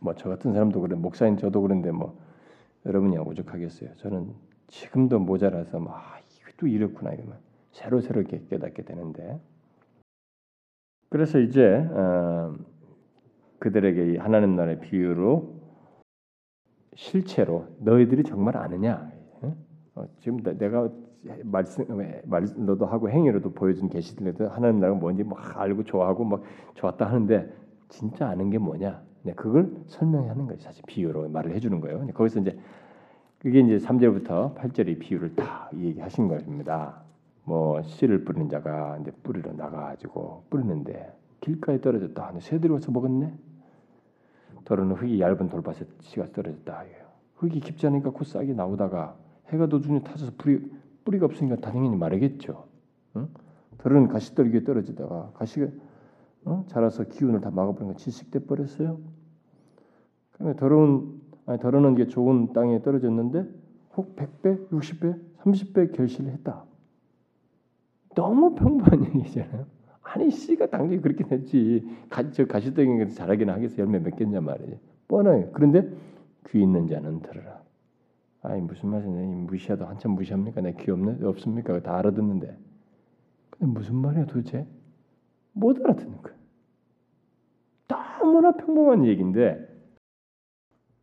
뭐 저 같은 사람도 그래 목사인 저도 그런데 뭐 여러분이 오죽하겠어요. 저는 지금도 모자라서 막 아, 이것도 이렇구나 이러면 새로 새로 깨닫게 되는데 그래서 이제 어, 그들에게 하나님 나라의 비유로 실체로 너희들이 정말 아느냐? 어, 지금 내가 말씀 말 너도 하고 행위로도 보여준 계시들도 하나님 나라가 뭔지 막 알고 좋아하고 막 좋았다 하는데 진짜 아는 게 뭐냐? 네, 그걸 설명하는 거죠. 사실 비유로 말을 해주는 거예요. 거기서 이제 그게 이제 3절부터 8절의 비유를 다 얘기하신 겁니다. 뭐 씨를 뿌리는 자가 이제 뿌리러 나가가지고 뿌리는데 길가에 떨어졌다. 새들이 와서 먹었네. 더러는 흙이 얇은 돌밭에 씨가 떨어졌다. 흙이 깊지 않으니까 곧 싹이 나오다가 해가 도중에 타서 뿌리 뿌리가 없으니까 당연히 마르겠죠. 응? 더러는 가시떨기에 떨어지다가 가시가 어? 자라서 기운을 다 막아버리니까 질식돼 버렸어요. 그러면 더러운 아니 더러는 게 좋은 땅에 떨어졌는데 혹 100배, 60배, 30배 결실을 했다. 너무 평범한 얘기잖아요. 아니 씨가 당연히 그렇게 됐지. 가, 저 가시덩이에서 자라기는 하겠어 열매 맺겠냐 말이지. 뻔해요. 그런데 귀 있는 자는 들으라. 아니 무슨 말이냐? 무시하다 한참 무시합니까? 내 귀 없네 없습니까? 다 알아듣는데. 근데 무슨 말이야 도대체? 못 알아듣는 거야. 너무나 평범한 얘기인데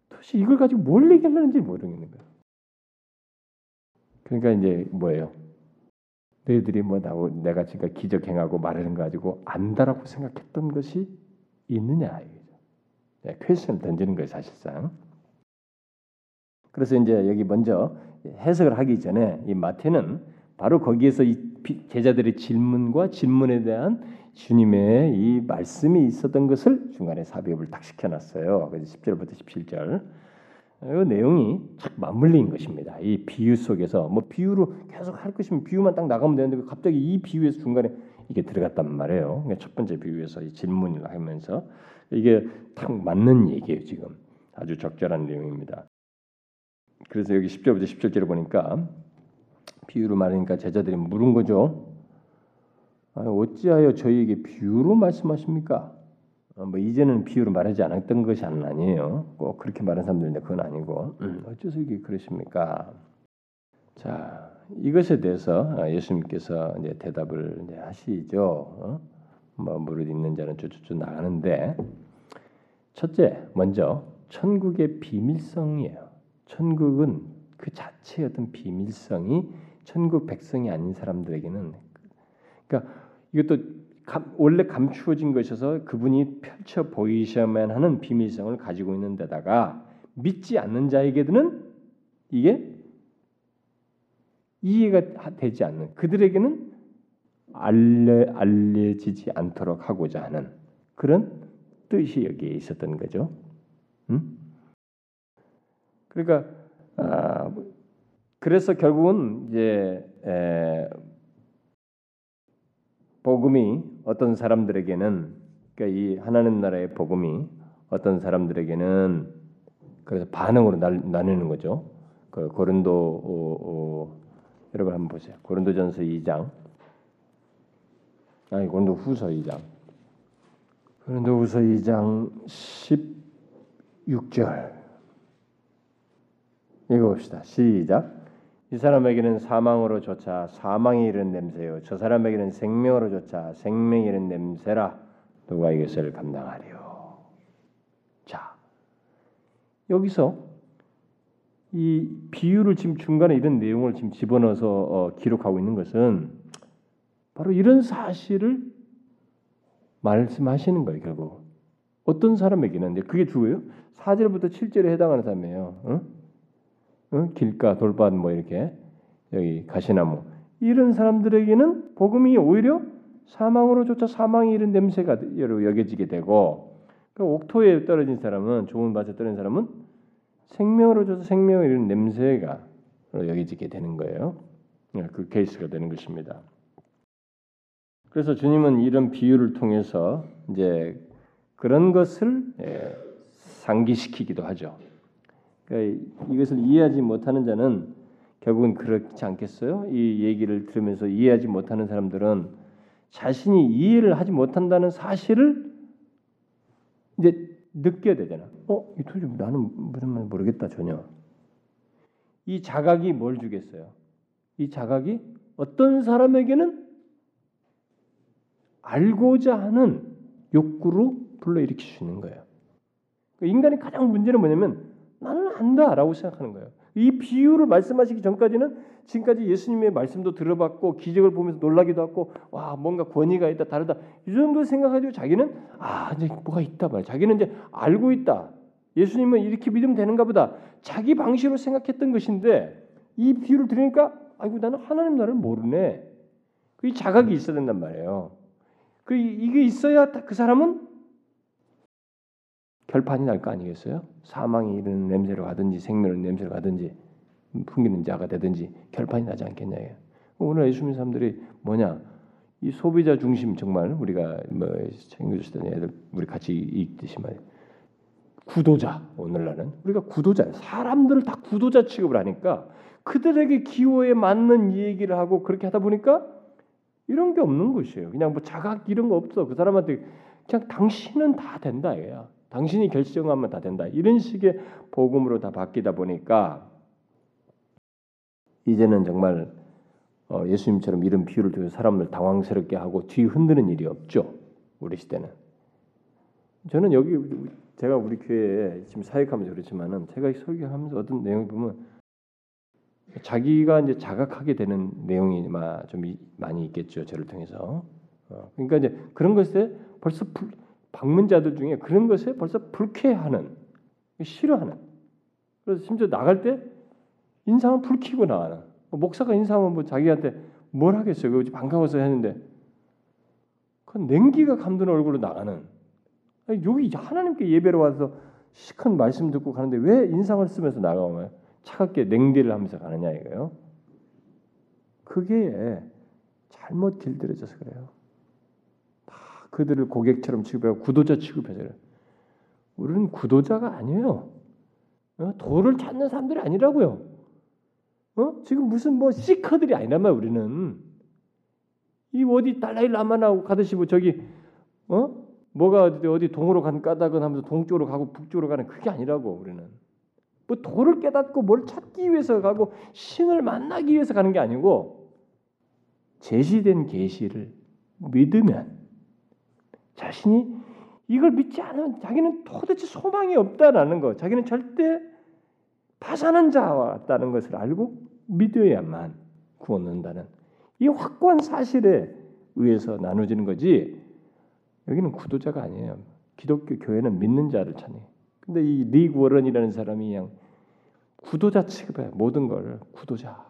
도대체 이걸 가지고 뭘 얘기하려는지 모르겠는 거야. 그러니까 이제 뭐예요? 너희들이 뭐 나고 내가 지금 기적 행하고 말하는 거 가지고 안다라고 생각했던 것이 있느냐 이거죠. 네, 퀘스천을 던지는 거예요 사실상. 그래서 이제 여기 먼저 해석을 하기 전에 이 마태는 바로 거기에서 이 제자들의 질문과 질문에 대한 주님의 이 말씀이 있었던 것을 중간에 삽입을 딱 시켜놨어요. 그래서 10절부터 17절. 이 내용이 딱 맞물린 것입니다. 이 비유 속에서 뭐 비유로 계속 할 것이면 비유만 딱 나가면 되는데 갑자기 이 비유에서 중간에 이게 들어갔단 말이에요. 그러니까 첫 번째 비유에서 이 질문을 하면서 이게 딱 맞는 얘기예요. 지금 아주 적절한 내용입니다. 그래서 여기 10절부터 17절을 보니까 비유로 말하니까 제자들이 물은 거죠. 아, 어찌하여 저희에게 비유로 말씀하십니까? 어, 뭐 이제는 비유로 말하지 않았던 것이 아니에요. 꼭 그렇게 말하는 사람들인데 그건 아니고 음, 어째서 이게 그러십니까? 자 이것에 대해서 아, 예수님께서 이제 대답을 이제 하시죠. 어? 뭐 무릇 있는 자는 쭉쭉쭉 나가는데 첫째 먼저 천국의 비밀성이에요. 천국은 그 자체의 어떤 비밀성이 천국 백성이 아닌 사람들에게는 그러니까 이것도 감, 원래 감추어진 것이어서 그분이 펼쳐 보이셔야만 하는 비밀성을 가지고 있는 데다가 믿지 않는 자에게는 이게 이해가 되지 않는 그들에게는 알려 알려지지 않도록 하고자 하는 그런 뜻이 여기에 있었던 거죠. 음? 그러니까 아, 그래서 결국은 이제 에, 복음이 어떤 사람들에게는 그러니까 이 하나님 나라의 복음이 어떤 사람들에게는 그래서 반응으로 나, 나누는 거죠. 그 고린도 어, 어, 여러분 한번 보세요. 고린도전서 2장 아니 고린도 후서 2장 고린도 후서 2장 16절 읽어봅시다. 시작. 이 사람에게는 사망으로 조차 사망이 이른 냄새요. 저 사람에게는 생명으로 조차 생명이 이른 냄새라. 누가 이것을 감당하리요. 자, 여기서 이 비유를 지금 중간에 이런 내용을 지금 집어넣어서 어, 기록하고 있는 것은 바로 이런 사실을 말씀하시는 거예요. 결국 어떤 사람에게는 그게 주예요. 4절부터 7절에 해당하는 사람이에요. 응? 어? 길가 돌밭 뭐 이렇게 여기 가시나무 이런 사람들에게는 복음이 오히려 사망으로조차 사망이 이런 냄새가 여겨지게 되고 그 옥토에 떨어진 사람은 좋은 밭에 떨어진 사람은 생명으로조차 생명을 이런 냄새가 여겨지게 되는 거예요. 네, 그 케이스가 되는 것입니다. 그래서 주님은 이런 비유를 통해서 이제 그런 것을 예, 상기시키기도 하죠. 그러니까 이것을 이해하지 못하는 자는 결국은 그렇지 않겠어요? 이 얘기를 들으면서 이해하지 못하는 사람들은 자신이 이해를 하지 못한다는 사실을 이제 느껴야 되잖아. 어, 이 도대체 나는 무슨 말 모르겠다 전혀. 이 자각이 뭘 주겠어요? 이 자각이 어떤 사람에게는 알고자 하는 욕구로 불러일으킬 수 있는 거예요. 그러니까 인간의 가장 문제는 뭐냐면 나는 안다라고 생각하는 거예요. 이 비유를 말씀하시기 전까지는 지금까지 예수님의 말씀도 들어봤고 기적을 보면서 놀라기도 하고 와 뭔가 권위가 있다 다르다. 이 정도 생각하지고 자기는 아 이제 뭐가 있다 말 자기는 이제 알고 있다. 예수님은 이렇게 믿으면 되는가 보다. 자기 방식으로 생각했던 것인데 이 비유를 들으니까 아이고 나는 하나님 나를 모르네. 그 자각이 있어야 된단 말이에요. 그 이게 있어야 그 사람은 결판이 날 거 아니겠어요? 사망이 이르는 냄새로 가든지 생명의 냄새로 가든지 풍기는 자가 되든지 결판이 나지 않겠냐. 오늘 예수 믿는 사람들이 뭐냐? 이 소비자 중심 정말 우리가 뭐 챙겨주시던 애들 우리 같이 읽듯이 말 구도자 오늘날은 우리가 구도자 사람들을 다 구도자 취급을 하니까 그들에게 기호에 맞는 얘기를 하고 그렇게 하다 보니까 이런 게 없는 것이에요. 그냥 뭐 자각 이런 거 없어. 그 사람한테 그냥 당신은 다 된다 이거야. 당신이 결정하면 다 된다. 이런 식의 복음으로 다 바뀌다 보니까 이제는 정말 어, 예수님처럼 이런 비유를 통해 사람을 당황스럽게 하고 뒤 흔드는 일이 없죠. 우리 시대는. 저는 여기 제가 우리 교회에 지금 사역하면서 그렇지만은 제가 설교하면서 어떤 내용을 보면 자기가 이제 자각하게 되는 내용이 좀 많이 있겠죠. 저를 통해서. 어, 그러니까 이제 그런 것에 벌써 방문자들 중에 그런 것에 벌써 불쾌하는 싫어하는 그래서 심지어 나갈 때 인상을 불키고 나가는 뭐 목사가 인상은 뭐 자기한테 뭘 하겠어요? 그 반가워서 했는데 그 냉기가 감도는 얼굴로 나가는 여기 하나님께 예배로 와서 시큰 말씀 듣고 가는데 왜 인상을 쓰면서 나가면 차갑게 냉대를 하면서 가느냐 이거요. 그게 잘못 길들여져서 그래요. 다 그들을 고객처럼 취급하고 구도자 취급해서 그래요. 우리는 구도자가 아니에요. 어? 도를 찾는 사람들이 아니라고요. 어? 지금 무슨 뭐 시커들이 아니란 말 우리는 이 어디 달라이 라마나고 가듯이 뭐 저기 어 뭐가 어디 동으로 간 까닭은 하면서 동쪽으로 가고 북쪽으로 가는 그게 아니라고 우리는 뭐 도를 깨닫고 뭘 찾기 위해서 가고 신을 만나기 위해서 가는 게 아니고 제시된 계시를 믿으면 자신이 이걸 믿지 않으면 자기는 도대체 소망이 없다라는 거, 자기는 절대 파산한 자와 같다는 것을 알고 믿어야만 구원된다는 이 확고한 사실에 의해서 나눠지는 거지. 여기는 구도자가 아니에요. 기독교 교회는 믿는 자를 찾니. 근데 이 리그 워런이라는 사람이 그냥 구도자 취급해 모든 걸 구도자.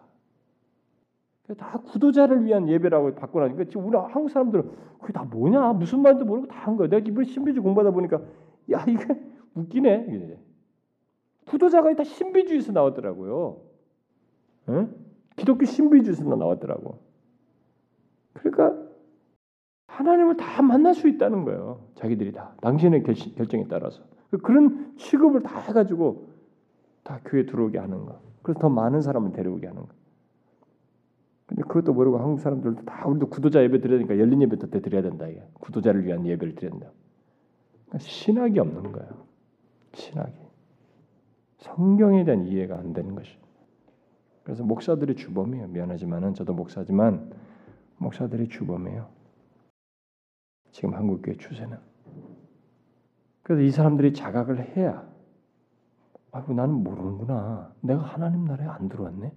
다 구도자를 위한 예배라고 바꿔나니까 지금 우리 한국 사람들은 그게 다 뭐냐 무슨 말인지 모르고 다 한 거야. 내가 이번 신비주의 공부하다 보니까 야 이게 웃기네. 구도자가 다 신비주의에서 나왔더라고요. 응? 기독교 신비주의에서 나왔더라고. 그러니까 하나님을 다 만날 수 있다는 거예요. 자기들이 다 당신의 결심, 결정에 따라서 그런 취급을 다 해가지고 다 교회 들어오게 하는 거. 그래서 더 많은 사람을 데려오게 하는 거. 근데 그것도 모르고 한국 사람들도 다 우리도 구도자 예배 드리니까 열린 예배 때 드려야 된다 이게 구도자를 위한 예배를 드려야 된다. 그러니까 신학이 없는 거예요. 신학이 성경에 대한 이해가 안 되는 것이. 그래서 목사들의 주범이에요. 미안하지만은 저도 목사지만 목사들의 주범이에요. 지금 한국교회 추세는. 그래서 이 사람들이 자각을 해야 아이고 나는 모르는구나. 내가 하나님 나라에 안 들어왔네.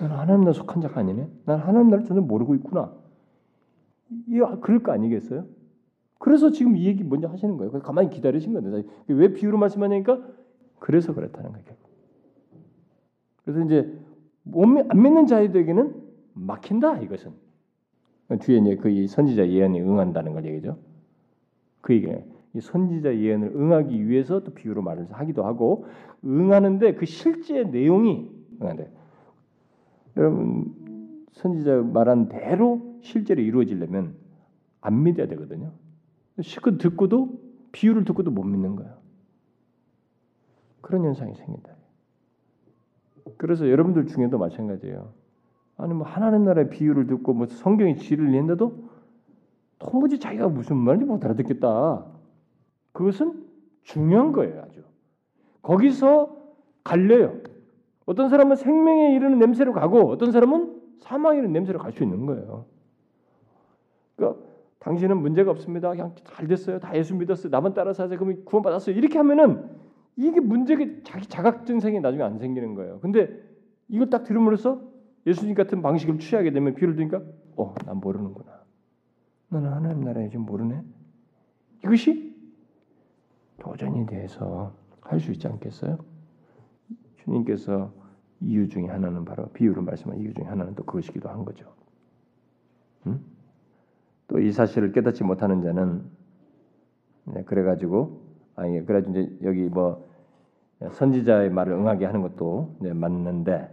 나는 하나님 나라 속한 자가 아니네. 난 하나님 나라를 전혀 모르고 있구나. 이 그럴 거 아니겠어요? 그래서 지금 이 얘기 먼저 하시는 거예요. 가만히 기다리신 건데 왜 비유로 말씀하냐니까 그래서 그렇다는 거예요. 그래서 이제 안 믿는 자들에게는 막힌다 이것은 뒤에 이제 그 선지자 예언이 응한다는 걸 얘기죠. 그 얘기예요. 이 선지자 예언을 응하기 위해서 또 비유로 말을 하기도 하고 응하는데 그 실제 내용이 응한대. 여러분 선지자 말한 대로 실제로 이루어지려면 안 믿어야 되거든요. 실컷 듣고도 비유를 듣고도 못 믿는 거예요. 그런 현상이 생긴다. 그래서 여러분들 중에도 마찬가지예요. 아니 뭐 하나님 나라의 비유를 듣고 뭐 성경의 지를 낸다도 도무지 자기가 무슨 말인지 못 알아듣겠다. 그것은 중요한 거예요, 아주. 거기서 갈려요. 어떤 사람은 생명에 이르는 냄새로 가고 어떤 사람은 사망에 이르는 냄새로 갈 수 있는 거예요. 그러니까 당신은 문제가 없습니다. 그냥 잘 됐어요. 다 예수 믿었어요. 나만 따라서 하세요. 그러면 구원받았어요. 이렇게 하면은 이게 문제가 자기 자각 증상이 나중에 안 생기는 거예요. 근데 이걸 딱 들음으로써 예수님 같은 방식을 취하게 되면 비유를 드니까 어, 난 모르는구나. 나는 하나님 나라에 지금 모르네. 이것이 도전이 돼서 할 수 있지 않겠어요? 주님께서 이유 중에 하나는 바로 비유로 말씀한 이유 중에 하나는 또 그것이기도 한 거죠. 음? 또이 사실을 깨닫지 못하는 자는 네, 그래 가지고 아니 그래가지고 이제 여기 뭐 선지자의 말을 응하게 하는 것도 네, 맞는데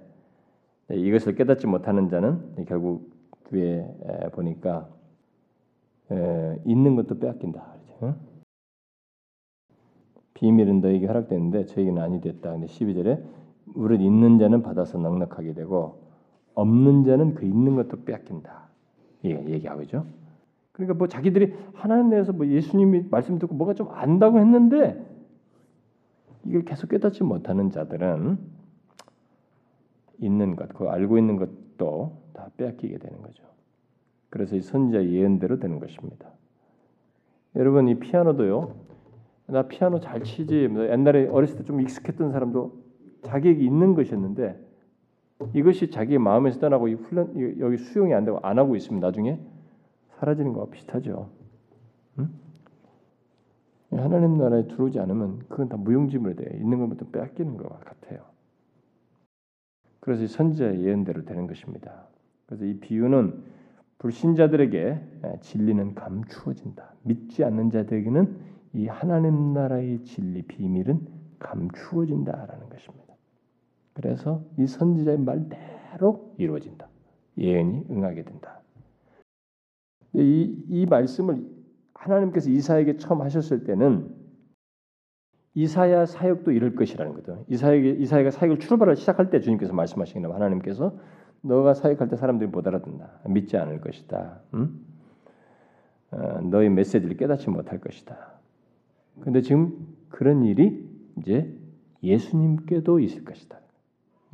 네, 이것을 깨닫지 못하는 자는 결국 뒤에 보니까 있는 것도 빼앗긴다. 그렇죠? 비밀은 너에게 허락되는데 저에게는 아니 됐다. 근데 12절에 우리 있는 자는 받아서 넉넉하게 되고 없는 자는 그 있는 것도 빼앗긴다. 예, 얘기하고 있죠. 그러니까 뭐 자기들이 하나님 내에서 뭐 예수님이 말씀 듣고 뭐가 좀 안다고 했는데 이걸 계속 깨닫지 못하는 자들은 있는 것, 그 알고 있는 것도 다 빼앗기게 되는 거죠. 그래서 이 선지자 예언대로 되는 것입니다. 여러분 이 피아노도요. 나 피아노 잘 치지. 뭐 옛날에 어렸을 때 좀 익숙했던 사람도 자기에게 있는 것이었는데 이것이 자기 마음에서 떠나고 이 훈련 여기 수용이 안 되고 안 하고 있으면 나중에 사라지는 것과 비슷하죠. 응? 하나님 나라에 들어오지 않으면 그건 다 무용지물 돼 있는 것부터 빼앗기는 것 같아요. 그래서 선지자의 예언대로 되는 것입니다. 그래서 이 비유는 불신자들에게 진리는 감추어진다. 믿지 않는 자들에게는 이 하나님 나라의 진리 비밀은 감추어진다라는 것입니다. 그래서 이 선지자의 말대로 이루어진다. 예언이 응하게 된다. 이, 이 말씀을 하나님께서 이사에게 처음 하셨을 때는 이사야 사역도 이럴 것이라는 거죠. 이사에게 이사야가 사역을 출발을 시작할 때 주님께서 말씀하신 거 하나님께서 너가 사역할 때 사람들이 못 알아듣는다. 믿지 않을 것이다. 응? 어, 너의 메시지를 깨닫지 못할 것이다. 근데 지금 그런 일이 이제 예수님께도 있을 것이다.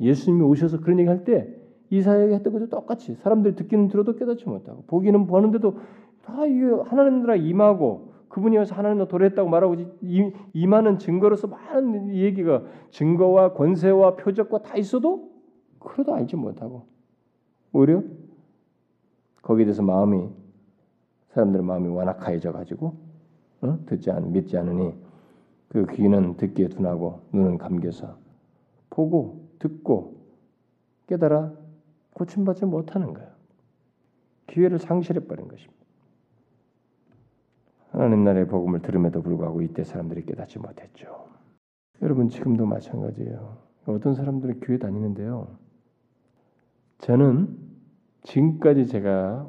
예수님이 오셔서 그런 얘기 할 때 이사야가 했던 것도 똑같이 사람들이 듣기는 들어도 깨닫지 못하고 보기는 보는데도 다 이게 하나님 나라 임하고 그분이 와서 하나님 나라 도래했다고 말하고 임하는 증거로서 많은 얘기가 증거와 권세와 표적과 다 있어도 그래도 알지 못하고 오히려 거기에 대해서 마음이 사람들의 마음이 완악해져 가지고 어? 듣지 않 믿지 않으니 그 귀는 듣기에 둔하고 눈은 감겨서 보고 듣고 깨달아 고침받지 못하는 거예요. 기회를 상실해 버린 것입니다. 하나님 나라의 복음을 들음에도 불구하고 이때 사람들이 깨닫지 못했죠. 여러분 지금도 마찬가지예요. 어떤 사람들은 교회 다니는데요. 저는 지금까지 제가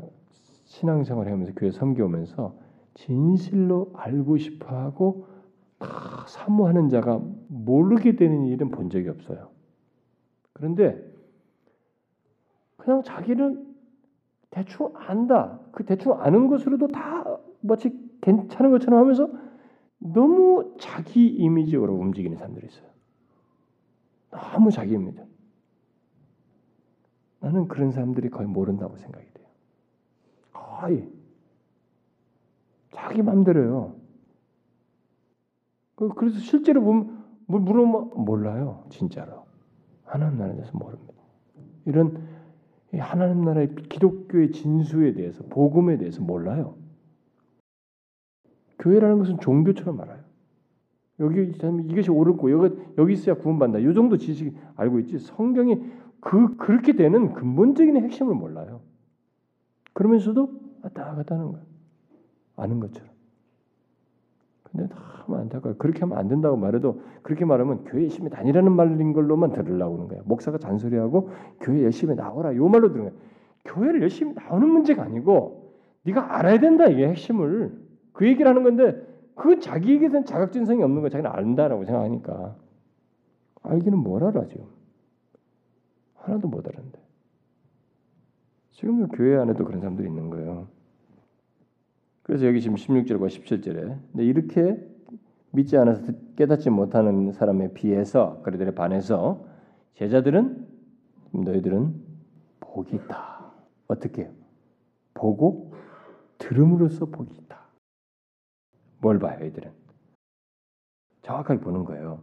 신앙생활 하면서 교회 섬겨오면서 진실로 알고 싶어하고 다 사모하는 자가 모르게 되는 일은 본 적이 없어요. 그런데 그냥 자기는 대충 안다. 그 대충 아는 것으로도 다 마치 괜찮은 것처럼 하면서 너무 자기 이미지로 움직이는 사람들이 있어요. 너무 자기 이미지. 나는 그런 사람들이 거의 모른다고 생각이 돼요. 거의 자기 마음대로요. 그, 그래서 실제로 보면 물으면 몰라요, 진짜로. 하나님 나라에 대해서 모릅니다. 이런 하나님 나라의 기독교의 진수에 대해서 복음에 대해서 몰라요. 교회라는 것은 종교처럼 알아요. 여기 이것이 옳고 여기 여기 있어야 구원받는다. 이 정도 지식 알고 있지. 성경이 그 그렇게 되는 근본적인 핵심을 몰라요. 그러면서도 왔다 갔다 하는 거예요. 아는 것처럼. 근데 너무 안타까워. 그렇게 하면 안 된다고 말해도 그렇게 말하면 교회 열심히 다니라는 말인 걸로만 들으려고 하는 거예요. 목사가 잔소리하고 교회 열심히 나오라 요 말로 들은 거예요. 교회를 열심히 나오는 문제가 아니고 네가 알아야 된다 이게 핵심을 그 얘기를 하는 건데 그 자기에게선 자격진성이 없는 거 자기는 안다라고 생각하니까 알기는 뭘 알아 지금 하나도 못 알았는데 지금도 교회 안에도 그런 사람들이 있는 거예요. 그래서 여기 지금 16절과 17절에 근데 이렇게 믿지 않아서 깨닫지 못하는 사람에 비해서 그들에 반해서 제자들은 너희들은 복이 있다. 어떻게? 보고 들음으로써 복이 있다. 뭘 봐요, 이들은? 정확하게 보는 거예요.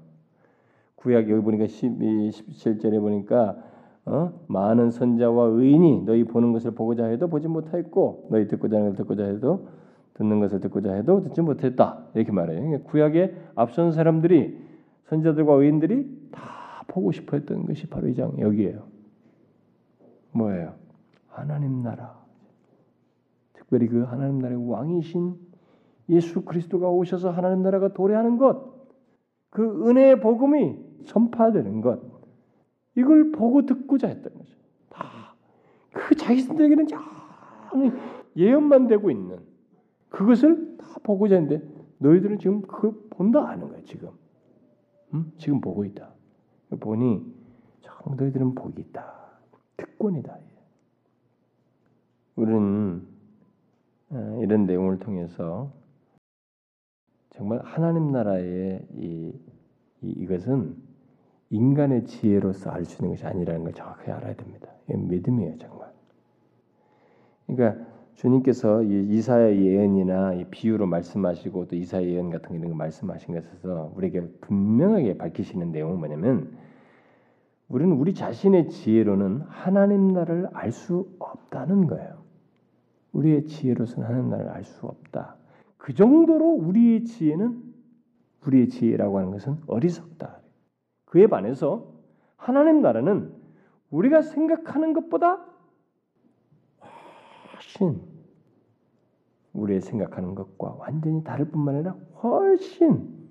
구약 여기 보니까 12, 17절에 보니까 어? 많은 선자와 의인이 너희 보는 것을 보고자 해도 보지 못하였고 너희 듣고자 하는 것을 듣고자 해도 듣는 것을 듣고자 해도 듣지 못했다. 이렇게 말해요. 그러니까 구약에 앞선 사람들이 선자들과 의인들이 다 보고 싶어 했던 것이 바로 이 장 여기에요. 뭐예요? 하나님 나라. 특별히 그 하나님 나라의 왕이신 예수 그리스도가 오셔서 하나님 나라가 도래하는 것, 그 은혜의 복음이 전파되는 것, 이걸 보고 듣고자 했던 거죠. 다 그 자기들에게는 예언만 되고 있는 그것을 다 보고자 했는데 너희들은 지금 그걸 본다 하는 거야 지금. 음? 지금 보고 있다. 보니 정 너희들은 복이 있다. 특권이다. 우리는 어, 이런 내용을 통해서 정말 하나님 나라의 이, 이 이 것은 인간의 지혜로서 알 수 있는 것이 아니라는 걸 정확히 알아야 됩니다. 믿음이에요, 정말. 그러니까 주님께서 이사야 예언이나 비유로 말씀하시고 또 이사야 예언 같은 이런 거 말씀하신 것에서 우리에게 분명하게 밝히시는 내용은 뭐냐면 우리는 우리 자신의 지혜로는 하나님 나라를 알 수 없다는 거예요. 우리의 지혜로서는 하나님 나라를 알 수 없다. 그 정도로 우리의 지혜는 우리의 지혜라고 하는 것은 어리석다. 그에 반해서 하나님 나라는 우리가 생각하는 것보다 훨씬 우리의 생각하는 것과 완전히 다를 뿐만 아니라 훨씬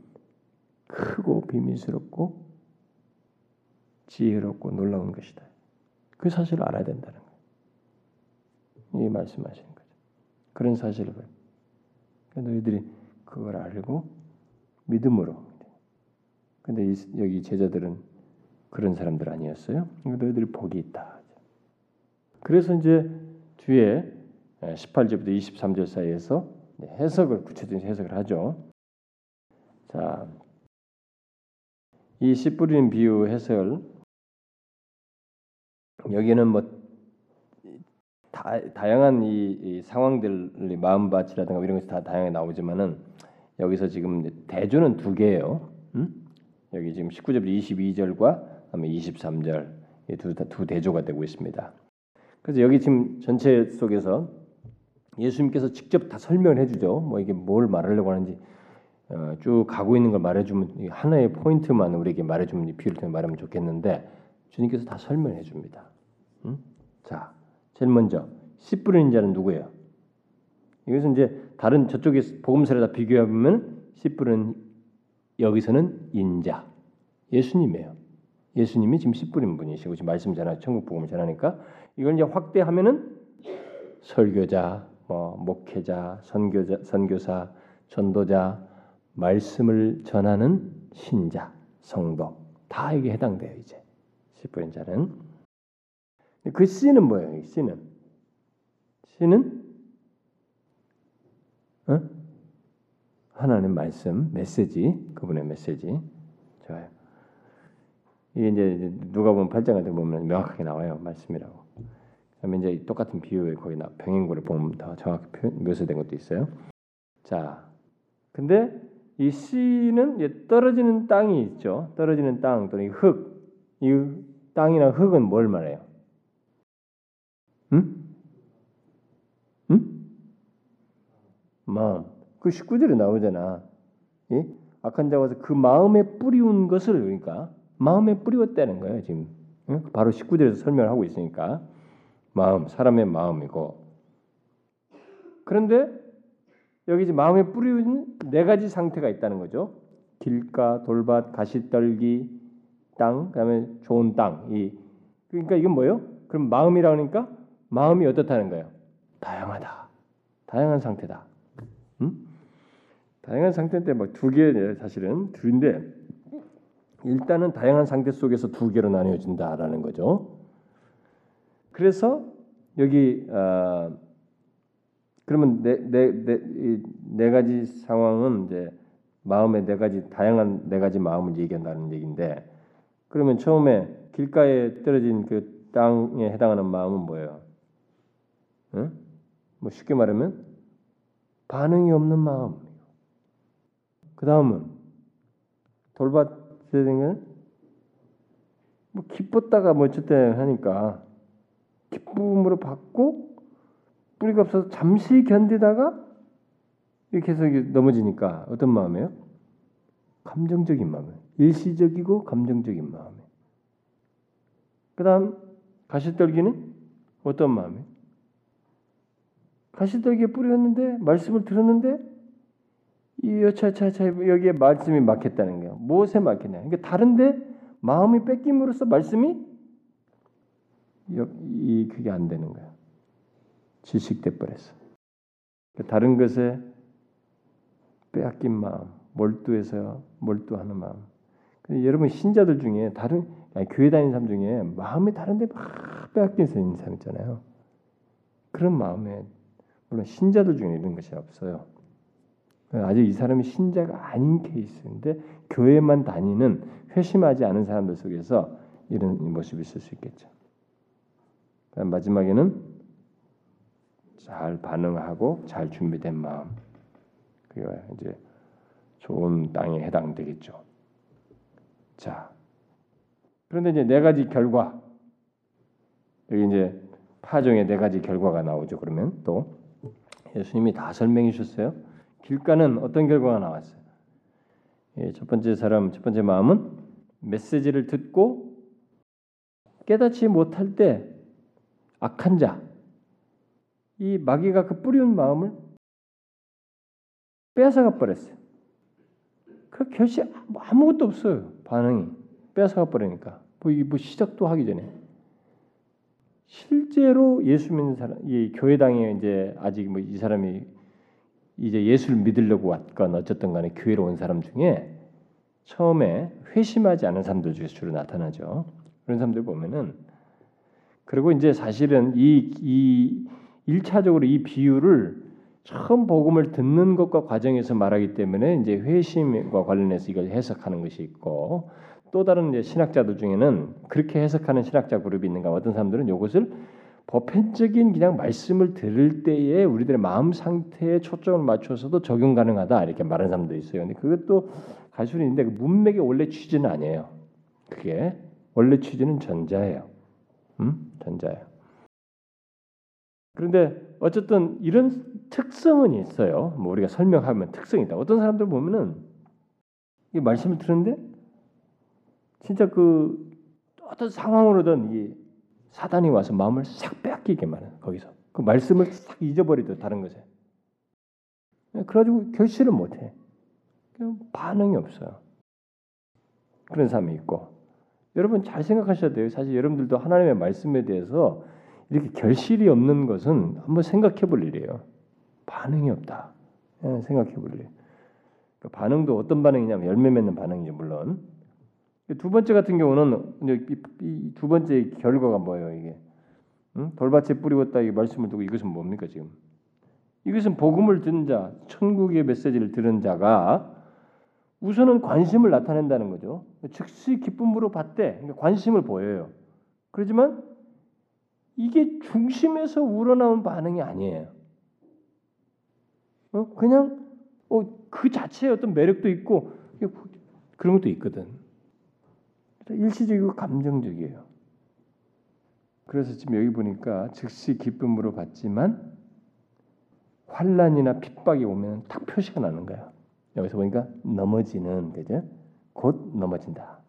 크고 비밀스럽고 지혜롭고 놀라운 것이다. 그 사실을 알아야 된다는 거예요. 이 말씀하시는 거죠. 그런 사실을 그러니까 너희들이 그걸 알고 믿음으로. 근데 이, 여기 제자들은 그런 사람들 아니었어요. 너희들이 복이 있다. 그래서 이제 뒤에 18절부터 23절 사이에서 해석을 구체적인 해석을 하죠. 자, 이 씨 뿌리는 비유 해설 여기는 뭐 다, 다양한 이, 이 상황들이 마음밭이라든가 이런 것이 다 다양하게 나오지만은 여기서 지금 대조는 두 개예요. 음? 여기 지금 19절 22절과 그다음에 23절 두, 두 대조가 되고 있습니다. 그래서 여기 지금 전체 속에서 예수님께서 직접 다 설명을 해주죠. 뭐 이게 뭘 말하려고 하는지 어, 쭉 가고 있는 걸 말해주면 하나의 포인트만 우리에게 말해주면 비유를 말하면 좋겠는데 주님께서 다 설명해 줍니다. 음? 자, 제일 먼저 씨 뿌리는 자는 누구예요? 이것은 이제 다른 저쪽에 복음서에다 비교해 보면 씨 뿌리는 여기서는 인자 예수님이에요. 예수님이 지금 씨 뿌린 분이시고 지금 말씀 전하 천국 복음을 전하니까 이걸 이제 확대하면은 설교자, 뭐 목회자, 선교자, 선교사, 전도자, 말씀을 전하는 신자, 성도 다 이게 해당돼요 이제 씨 뿌린 자는 그 씨는 뭐예요? 이 씨는 씨는 어? 하나님 말씀 메시지 그분의 메시지 좋아요. 이게 이제 누가 보면 8장 같은 보면 명확하게 나와요 말씀이라고. 그다음에 이제 똑같은 비유에 거기 나 병행구를 보면 더 정확히 묘사된 것도 있어요. 자, 근데 이 씨는 떨어지는 땅이 있죠. 떨어지는 땅 또는 흙. 이 땅이나 흙은 뭘 말해요? 응? 응? 마음. 그 19절에 나오잖아. 예? 악한 자가 와서 그 마음에 뿌리운 것을 그러니까 마음에 뿌리웠다는 거예요. 지금 응? 바로 19절에서 설명을 하고 있으니까 마음, 사람의 마음이고 그런데 여기 이제 마음에 뿌리운 네 가지 상태가 있다는 거죠. 길가, 돌밭, 가시떨기, 땅, 그다음에 좋은 땅. 이 그러니까 이건 뭐예요? 그럼 마음이라 그러니까 마음이 어떻다는 거예요? 다양하다. 다양한 상태다. 음? 다양한 상태인데 뭐두 개예요, 사실은 둘인데 일단은 다양한 상태 속에서 두 개로 나뉘어진다라는 거죠. 그래서 여기 어, 그러면 네, 네, 네, 네 가지 상황은 이제 마음의 네 가지 다양한 네 가지 마음을 얘기한다는 얘기인데 그러면 처음에 길가에 떨어진 그 땅에 해당하는 마음은 뭐예요? 응? 뭐 쉽게 말하면 반응이 없는 마음. 그 다음은 돌밭에 된뭐 기뻤다가 뭐 어쨌든 하니까 기쁨으로 받고 뿌리가 없어서 잠시 견디다가 이렇게 해서 넘어지니까 어떤 마음이에요? 감정적인 마음이에요. 일시적이고 감정적인 마음이에요. 그 다음 가시떨기는 어떤 마음이에요? 가시떨기에 뿌렸는데 말씀을 들었는데 이 여차차차 여기에 말씀이 막혔다는 거예요. 무엇에 막혔냐? 그러니까 다른데 마음이 뺏김으로써 말씀이 이 그게 안 되는 거야. 질식돼 버렸어. 다른 것에 빼앗긴 마음, 몰두해서 몰두하는 마음. 여러분 신자들 중에 다른 아니, 교회 다니는 사람 중에 마음이 다른데 막 빼앗긴 사람 있잖아요. 그런 마음에 물론 신자들 중에 이런 것이 없어요. 아직 이 사람이 신자가 아닌 케이스인데 교회만 다니는 회심하지 않은 사람들 속에서 이런 모습이 있을 수 있겠죠. 마지막에는 잘 반응하고 잘 준비된 마음. 그게 이제 좋은 땅에 해당되겠죠. 자, 그런데 이제 네 가지 결과 여기 이제 파종의 네 가지 결과가 나오죠. 그러면 또 예수님이 다 설명해 주셨어요. 길가는 어떤 결과가 나왔어요? 예, 첫 번째 사람, 첫 번째 마음은 메시지를 듣고 깨닫지 못할 때 악한 자, 이 마귀가 그 뿌리운 마음을 뺏어가 버렸어요. 그 결시 뭐 아무것도 없어요. 반응이 뺏어가 버리니까 뭐 뭐 시작도 하기 전에 실제로 예수 믿는 사람, 이 교회당에 이제 아직 뭐 이 사람이 이제 예수를 믿으려고 왔건 어쨌든 간에 교회로 온 사람 중에 처음에 회심하지 않은 사람들 중에서 주로 나타나죠. 그런 사람들 보면은 그리고 이제 사실은 이, 이 1차적으로 이 비유를 처음 복음을 듣는 것과 과정에서 말하기 때문에 이제 회심과 관련해서 이걸 해석하는 것이 있고 또 다른 이제 신학자들 중에는 그렇게 해석하는 신학자 그룹이 있는가 어떤 사람들은 이것을 보편적인 그냥 말씀을 들을 때에 우리들의 마음 상태에 초점을 맞춰서도 적용 가능하다 이렇게 말하는 사람도 있어요. 근데 그것도 갈 수는 있는데 그 문맥의 원래 취지는 아니에요. 그게 원래 취지는 전자예요. 음? 전자예요. 그런데 어쨌든 이런 특성은 있어요. 뭐 우리가 설명하면 특성이 있다. 어떤 사람들 보면은 이 말씀을 들었는데 진짜 그 어떤 상황으로든 이 사단이 와서 마음을 싹 빼앗기게 만은 거기서 그 말씀을 싹 잊어버리듯 다른 것에 그래가지고 결실을 못해 반응이 없어요 그런 사람이 있고 여러분 잘 생각하셔야 돼요. 사실 여러분들도 하나님의 말씀에 대해서 이렇게 결실이 없는 것은 한번 생각해 볼 일이에요. 반응이 없다. 예, 생각해 볼 일. 그 반응도 어떤 반응이냐면 열매 맺는 반응이죠 물론. 두 번째 같은 경우는 이두 번째 결과가 뭐예요 이게? 응? 돌밭에 뿌리웠다 이 말씀을 두고 이것은 뭡니까 지금? 이것은 복음을 듣는 자 천국의 메시지를 들은 자가 우선은 관심을 나타낸다는 거죠 즉시 기쁨으로 받되 그러니까 관심을 보여요 그렇지만 이게 중심에서 우러나온 반응이 아니에요 어? 그냥 어, 그 자체의 어떤 매력도 있고 그런 것도 있거든 일시적이고 감정적이에요. 그래서 지금 여기 보니까 즉시 기쁨으로 받지만 환란이나 핍박이 오면 딱 표시가 나는 거야. 여기서 보니까 넘어지는 그죠? 곧 넘어진다.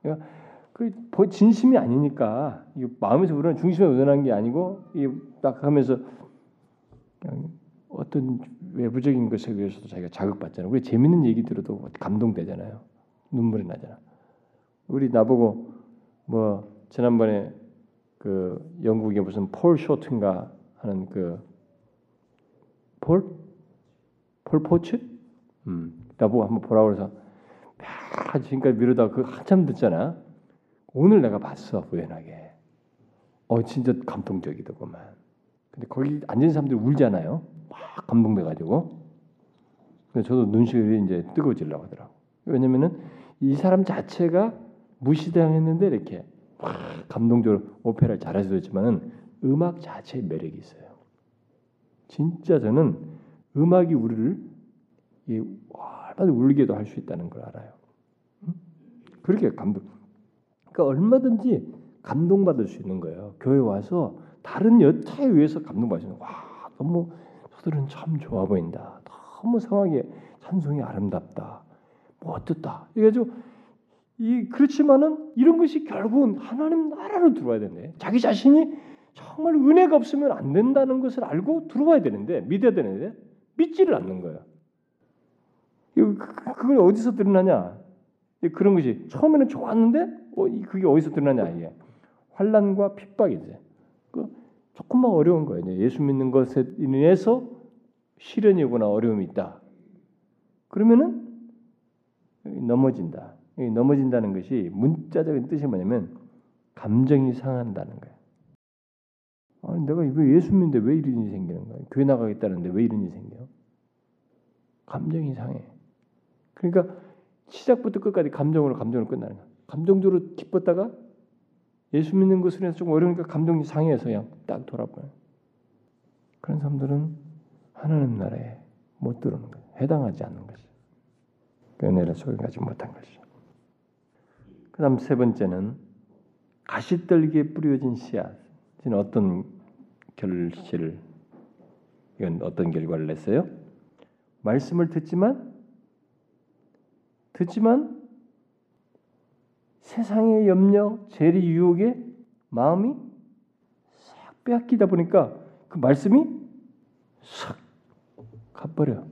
그러니까 그 진심이 아니니까 마음에서 우러는 중심에 우러난 게 아니고 딱 하면서 어떤 외부적인 것에 의해서도 자기가 자극받잖아요. 우리 재밌는 얘기 들어도 감동되잖아요. 눈물이 나잖아. 우리 나보고 뭐 지난번에 그 영국에 무슨 폴 쇼트인가 하는 그 폴? 폴 포츠? 음, 나보고 한번 보라고 그래서 막 지금까지 미루다 그 한참 듣잖아. 오늘 내가 봤어 우연하게. 어 진짜 감동적이더구만. 근데 거기 앉은 사람들이 울잖아요. 막 감동돼가지고. 근데 저도 눈시울이 이제 뜨거워지려고 하더라고. 왜냐면은 이 사람 자체가 무시당했는데 이렇게 감동적으로 오페라를 잘할 수도 있지만은 음악 자체의 매력이 있어요. 진짜 저는 음악이 우리를 얼마나 울게도 할 수 있다는 걸 알아요. 그렇게 감동. 그러니까 얼마든지 감동받을 수 있는 거예요. 교회 와서 다른 여타에 의해서 감동받으시는 와 너무 저들은 참 좋아 보인다. 너무 상황에 찬송이 아름답다. 뭐 어떻다. 이래가지고 이 그렇지만은 이런 것이 결국은 하나님 나라로 들어와야 되는데 자기 자신이 정말 은혜가 없으면 안 된다는 것을 알고 들어와야 되는데 믿어야 되는데 믿지를 않는 거예요. 그, 그걸 어디서 드러나냐? 그런 것이 처음에는 좋았는데 어, 그게 어디서 드러나냐 이게 환란과 핍박이지. 그 조금만 어려운 거예요. 예수 믿는 것에 인해서 시련이 오거나 어려움이 있다. 그러면은 넘어진다. 넘어진다는 것이 문자적인 뜻이 뭐냐면 감정이 상한다는 거예요. 아니, 내가 이거 예수 믿는데 왜 이런 일이 생기는 거야? 교회 나가겠다는데 왜 이런 일이 생겨? 감정이 상해. 그러니까 시작부터 끝까지 감정으로 감정으로 끝나는 거야. 감정적으로 기뻤다가 예수 믿는 것을 해서 좀 어려우니까 감정이 상해서 그냥 딱 돌아버려. 그런 사람들은 하나님 나라에 못 들어오는 거예요. 해당하지 않는 것이죠. 그 은혜를 소유하지 못한 것이죠. 그 다음 세 번째는 가시떨기에 뿌려진 씨앗은 어떤 결실을 이건 어떤 결과를 냈어요? 말씀을 듣지만 듣지만 세상의 염려, 재리 유혹에 마음이 싹 빼앗기다 보니까 그 말씀이 싹 가버려.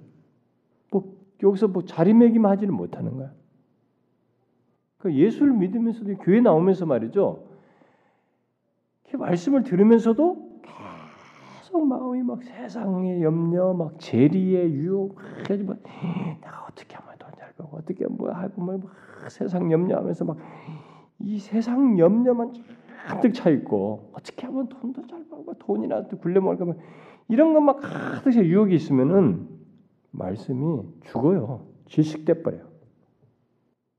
뭐 여기서 뭐 자리매김하지는 못하는 거야. 그 예수를 믿으면서도 교회 나오면서 말이죠. 말씀을 들으면서도 계속 마음이 막 세상의 염려, 막 재리의 유혹, 뭐 내가 어떻게 하면 어떻게 뭐 하고 뭐 세상 염려하면서 막 이 세상 염려만 가득 차 있고 어떻게 하면 돈도 잘 벌고 돈이나 굴려 먹을까 뭐 이런 것만 가득 차 유혹이 있으면은 말씀이 죽어요. 질식돼 버려.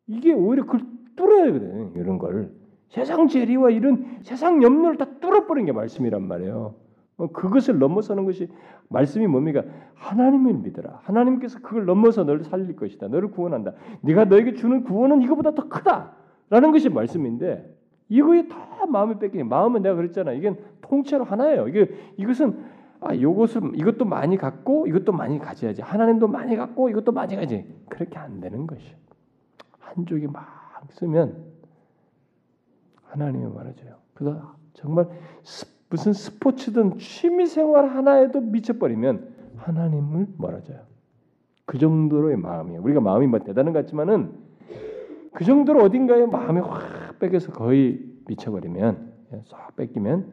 이게 오히려 그걸 뚫어야 되거든 이런 걸 세상 재리와 이런 세상 염려를 다 뚫어버린 게 말씀이란 말이에요. 어, 그것을 넘어서는 것이 말씀이 뭡니까? 하나님을 믿어라. 하나님께서 그걸 넘어서 너를 살릴 것이다. 너를 구원한다. 네가 너에게 주는 구원은 이거보다 더 크다라는 것이 말씀인데 이거에 다 마음을 뺏기니 마음은 내가 그랬잖아. 이게 통째로 하나예요. 이게 이것은 아 요것을 이것도 많이 갖고 이것도 많이 가져야지. 하나님도 많이 갖고 이것도 많이 가지. 그렇게 안 되는 것이. 한쪽이 막 쓰면 하나님이 말해줘요. 그래서 정말 무슨 스포츠든 취미 생활 하나에도 미쳐버리면 하나님을 멀어져요. 그 정도로의 마음이에요. 우리가 마음이 뭐 대단한 것 같지만은 그 정도로 어딘가에 마음이 확 뺏겨서 거의 미쳐버리면 싹 뺏기면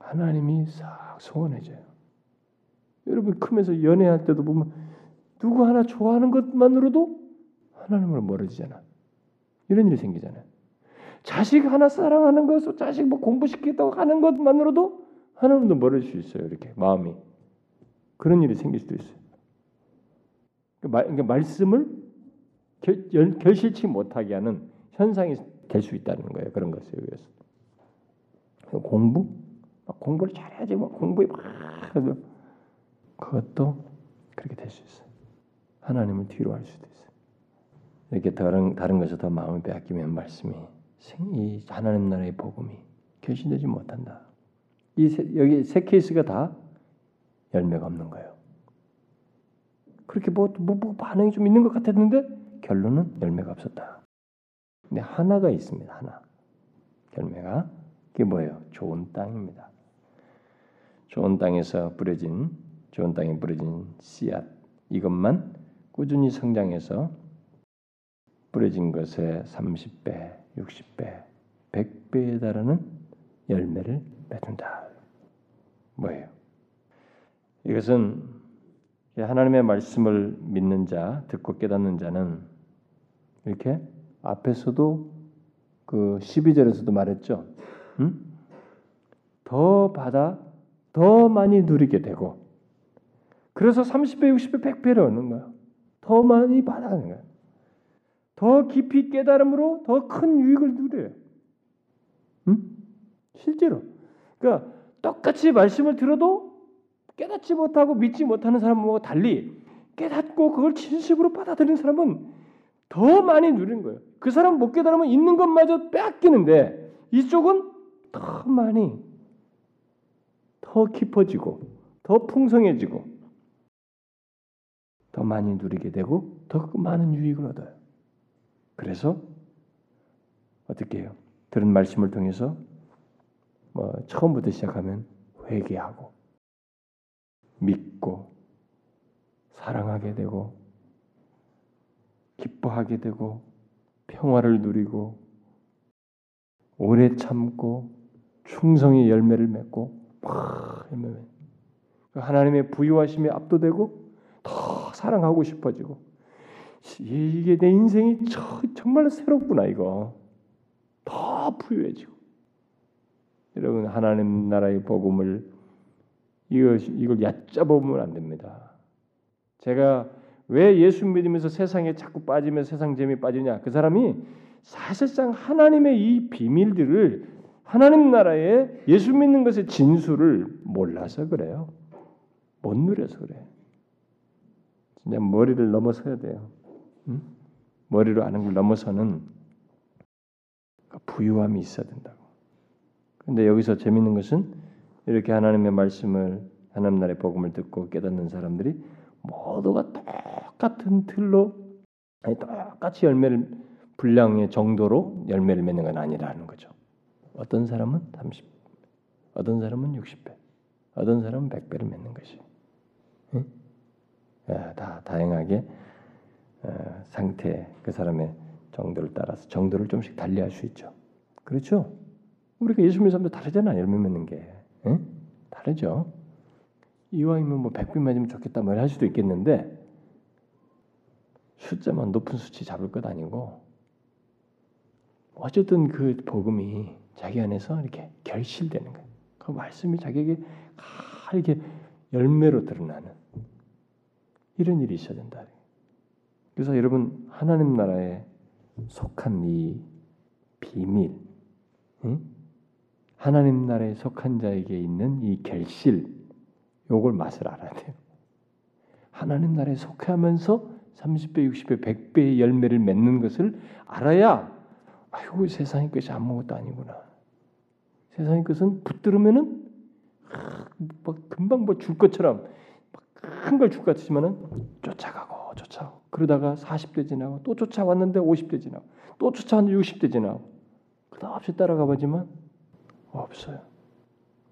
하나님이 싹 소원해져요. 여러분 크면서 연애할 때도 보면 누구 하나 좋아하는 것만으로도 하나님을 멀어지잖아. 이런 일이 생기잖아요. 자식 하나 사랑하는 것, 자식 뭐 공부시키겠다고 하는 것만으로도 하나님도 멀어질 수 있어요. 이렇게 마음이 그런 일이 생길 수도 있어요. 그러니까 말씀을 결, 결실치 못하게 하는 현상이 될 수 있다는 거예요. 그런 것에 의해서 공부 공부를 잘해야지 뭐 공부에 막 그것도 그렇게 될 수 있어요. 하나님을 뒤로 할 수도 있어요. 이렇게 다른 다른 것에 더 마음을 빼앗기면 말씀이 이 하나님 나라의 복음이 결신되지 못한다. 이 세, 여기 세 케이스가 다 열매가 없는 거예요. 그렇게 뭐, 뭐, 뭐 반응이 좀 있는 것 같았는데 결론은 열매가 없었다. 근데 하나가 있습니다. 하나 열매가 그게 뭐예요? 좋은 땅입니다. 좋은 땅에서 뿌려진 좋은 땅에 뿌려진 씨앗 이것만 꾸준히 성장해서 뿌려진 것의 30배, 60배, 100배에 달하는 열매를 맺는다. 뭐예요? 이것은 하나님의 말씀을 믿는 자, 듣고 깨닫는 자는 이렇게 앞에서도 그 12절에서도 말했죠. 응? 더 받아 더 많이 누리게 되고 그래서 30배, 60배, 100배를 얻는 거야. 더 많이 받아가는 거야. 더 깊이 깨달음으로 더 큰 유익을 누려요. 응? 실제로. 그러니까 똑같이 말씀을 들어도 깨닫지 못하고 믿지 못하는 사람과 달리 깨닫고 그걸 진심으로 받아들이는 사람은 더 많이 누리는 거예요. 그 사람 못 깨달으면 있는 것마저 빼앗기는데 이쪽은 더 많이 더 깊어지고 더 풍성해지고 더 많이 누리게 되고 더 많은 유익을 얻어요. 그래서 어떻게 해요? 들은 말씀을 통해서 뭐 처음부터 시작하면 회개하고 믿고 사랑하게 되고 기뻐하게 되고 평화를 누리고 오래 참고 충성의 열매를 맺고 막 하나님의 부유하심에 압도되고 더 사랑하고 싶어지고 이게 내 인생이 정말 새롭구나 이거 더 부유해지고 여러분 하나님 나라의 복음을 이거 이걸 얕잡으면 안 됩니다. 제가 왜 예수 믿으면서 세상에 자꾸 빠지면 세상 재미 빠지냐? 그 사람이 사실상 하나님의 이 비밀들을 하나님 나라에 예수 믿는 것의 진수를 몰라서 그래요. 못 누려서 그래. 진짜 머리를 넘어서야 돼요. 응? 머리로 아는 걸 넘어서는 그 부유함이 있어야 된다고. 근데 여기서 재밌는 것은 이렇게 하나님의 말씀을 하나님 나라의 복음을 듣고 깨닫는 사람들이 모두가 똑같은 틀로 아니 똑같이 열매를 분량의 정도로 열매를 맺는 건 아니라는 거죠. 어떤 사람은 30, 어떤 사람은 60배, 어떤 사람은 백 배를 맺는 것이. 응? 다 다양하게 어, 상태 그 사람의 정도를 따라서 정도를 좀씩 달리할 수 있죠. 그렇죠? 우리가 예수 믿는 사람도 다르잖아 열매 맺는 게 응? 다르죠. 이왕이면 뭐 백배 맞으면 좋겠다 말할 수도 있겠는데 숫자만 높은 수치 잡을 것 아니고 어쨌든 그 복음이 자기 안에서 이렇게 결실되는 거예요. 그 말씀이 자기에게 이렇게 열매로 드러나는 이런 일이 있어야 된다. 그래서 여러분 하나님 나라에 속한 이 비밀, 응? 하나님 나라에 속한 자에게 있는 이 결실, 요걸 맛을 알아야 돼요. 하나님 나라에 속하면서 30배, 60배, 100배의 열매를 맺는 것을 알아야 아이고 세상의 것이 아무것도 아니구나. 세상의 것은 붙들으면은 뭐 금방 뭐 줄 것처럼 큰 걸 줄 것 같지만은 쫓아가고 쫓아가고 그러다가 40대 지나고 또 쫓아왔는데 50대 지나고 또 쫓아왔는데 60대 지나고 그다없이 따라가 보지만 없어요.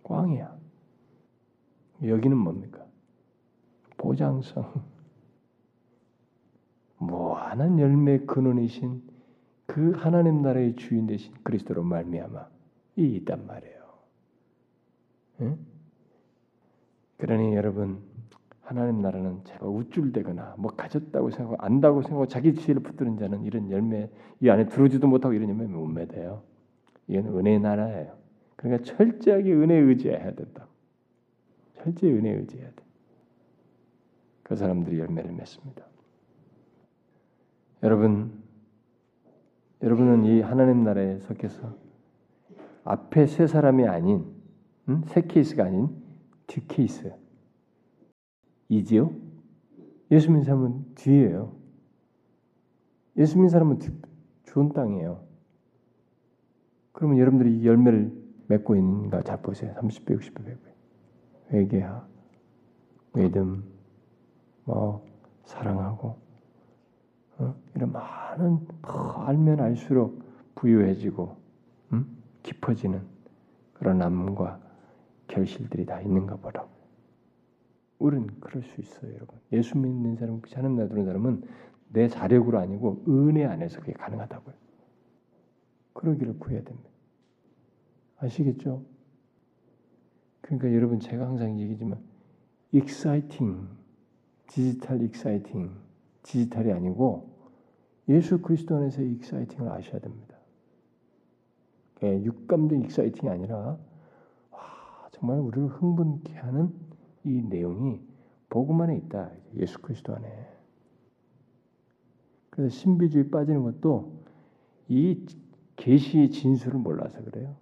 꽝이야. 여기는 뭡니까? 보장성. 무한한 열매 근원이신 그 하나님 나라의 주인 되신 그리스도로 말미암아 이 있단 말이에요. 응? 그러니 여러분 하나님 나라는 제가 우쭐대거나 뭐 가졌다고 생각하고 안다고 생각하고 자기 지혜를 붙드는 자는 이런 열매 이 안에 들어오지도 못하고 이런 열매 못 맺어요. 이건 은혜의 나라예요. 그러니까 철저하게 은혜에 의지해야 된다. 철저히 은혜에 의지해야 돼. 그 사람들이 열매를 맺습니다. 여러분, 여러분은 이 하나님 나라에 속해서 앞에 세 사람이 아닌 음? 세 케이스가 아닌 두 케이스 이지요? 예수 믿는 사람은 뒤에요. 예수 믿는 사람은 뒤, 좋은 땅이에요. 그러면 여러분들이 열매를 맺고 있는가 잘 보세요. 30배, 60배, 100배. 회개하, 믿음, 뭐 사랑하고 어? 이런 많은 더 알면 알수록 부유해지고 음? 깊어지는 그런 남과 결실들이 다 있는가 보라고. 우리는 그럴 수 있어요, 여러분. 예수 믿는 사람, 하나님 나 들은 사람은 내 자력으로 아니고 은혜 안에서 그게 가능하다고요. 그러기를 구해야 됩니다. 아시겠죠? 그러니까 여러분 제가 항상 얘기지만 exciting, 디지털 exciting, 디지털이 아니고 예수 그리스도 안에서의 exciting을 아셔야 됩니다. 예, 육감적 exciting이 아니라 와, 정말 우리를 흥분케 하는 이 내용이 복음 안에 있다. 예수 그리스도 안에. 그래서 신비주의 빠지는 것도 이 계시의 진수를 몰라서 그래요.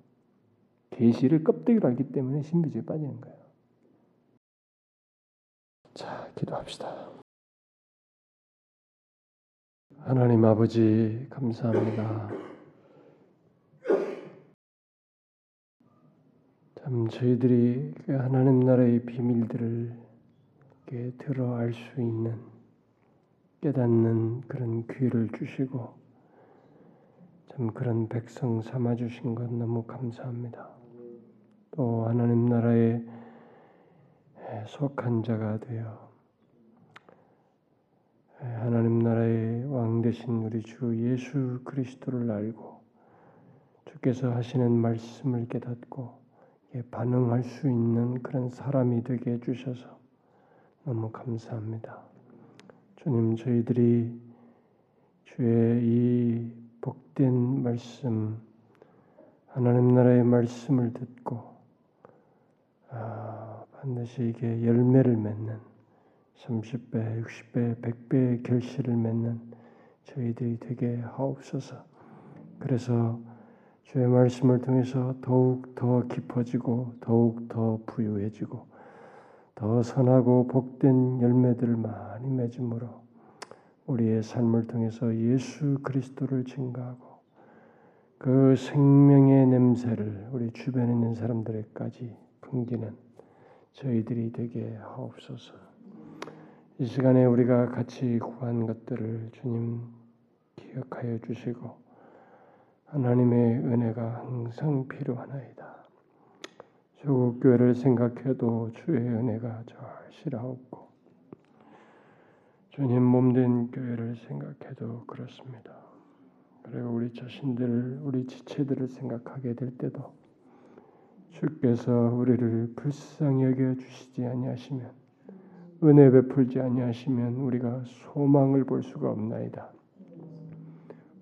계시를 껍데기로 알기 때문에 신비주의 빠지는 거예요. 자, 기도합시다. 하나님 아버지 감사합니다. 참 저희들이 그 하나님 나라의 비밀들을 들어 알 수 있는 깨닫는 그런 기회를 주시고 참 그런 백성 삼아 주신 것 너무 감사합니다. 또 하나님 나라에 속한 자가 되어 하나님 나라의 왕 되신 우리 주 예수 그리스도를 알고 주께서 하시는 말씀을 깨닫고 반응할 수 있는 그런 사람이 되게 해주셔서 너무 감사합니다. 주님 저희들이 주의 이 복된 말씀 하나님 나라의 말씀을 듣고 아, 반드시 이게 열매를 맺는 30배, 60배, 100배의 결실을 맺는 저희들이 되게 하옵소서. 그래서 주의 말씀을 통해서 더욱 더 깊어지고 더욱 더 부유해지고 더 선하고 복된 열매들을 많이 맺음으로 우리의 삶을 통해서 예수 그리스도를 증가하고 그 생명의 냄새를 우리 주변에 있는 사람들에까지 풍기는 저희들이 되게 하옵소서. 이 시간에 우리가 같이 구한 것들을 주님 기억하여 주시고 하나님의 은혜가 항상 필요하나이다. 조국 교회를 생각해도 주의 은혜가 절실하옵고 주님 몸된 교회를 생각해도 그렇습니다. 그리고 우리 자신들, 우리 지체들을 생각하게 될 때도 주께서 우리를 불쌍히 여겨 주시지 아니하시면 은혜 베풀지 아니하시면 우리가 소망을 볼 수가 없나이다.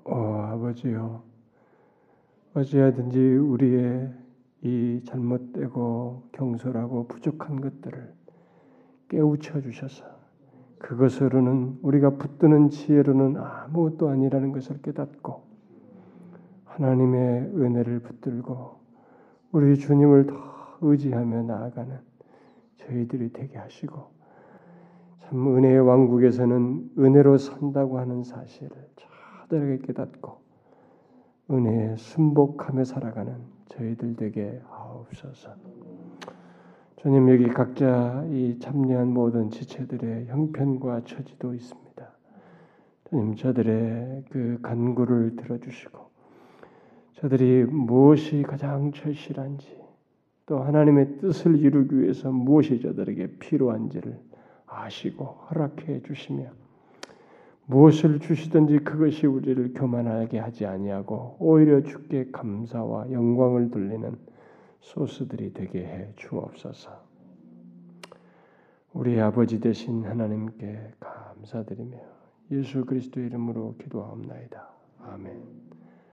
오 아버지요, 어찌하든지 우리의 이 잘못되고 경솔하고 부족한 것들을 깨우쳐 주셔서 그것으로는 우리가 붙드는 지혜로는 아무것도 아니라는 것을 깨닫고 하나님의 은혜를 붙들고 우리 주님을 더 의지하며 나아가는 저희들이 되게 하시고 참 은혜의 왕국에서는 은혜로 산다고 하는 사실을 저들에게 깨닫고 은혜에 순복하며 살아가는 저희들 되게 하옵소서. 주님 여기 각자 이 참여한 모든 지체들의 형편과 처지도 있습니다. 주님 저들의 그 간구를 들어주시고 저들이 무엇이 가장 절실한지 또 하나님의 뜻을 이루기 위해서 무엇이 저들에게 필요한지를 아시고 허락해 주시며 무엇을 주시든지 그것이 우리를 교만하게 하지 아니하고 오히려 주께 감사와 영광을 돌리는 소스들이 되게 해 주옵소서. 우리 아버지 되신 하나님께 감사드리며 예수 그리스도 이름으로 기도하옵나이다. 아멘.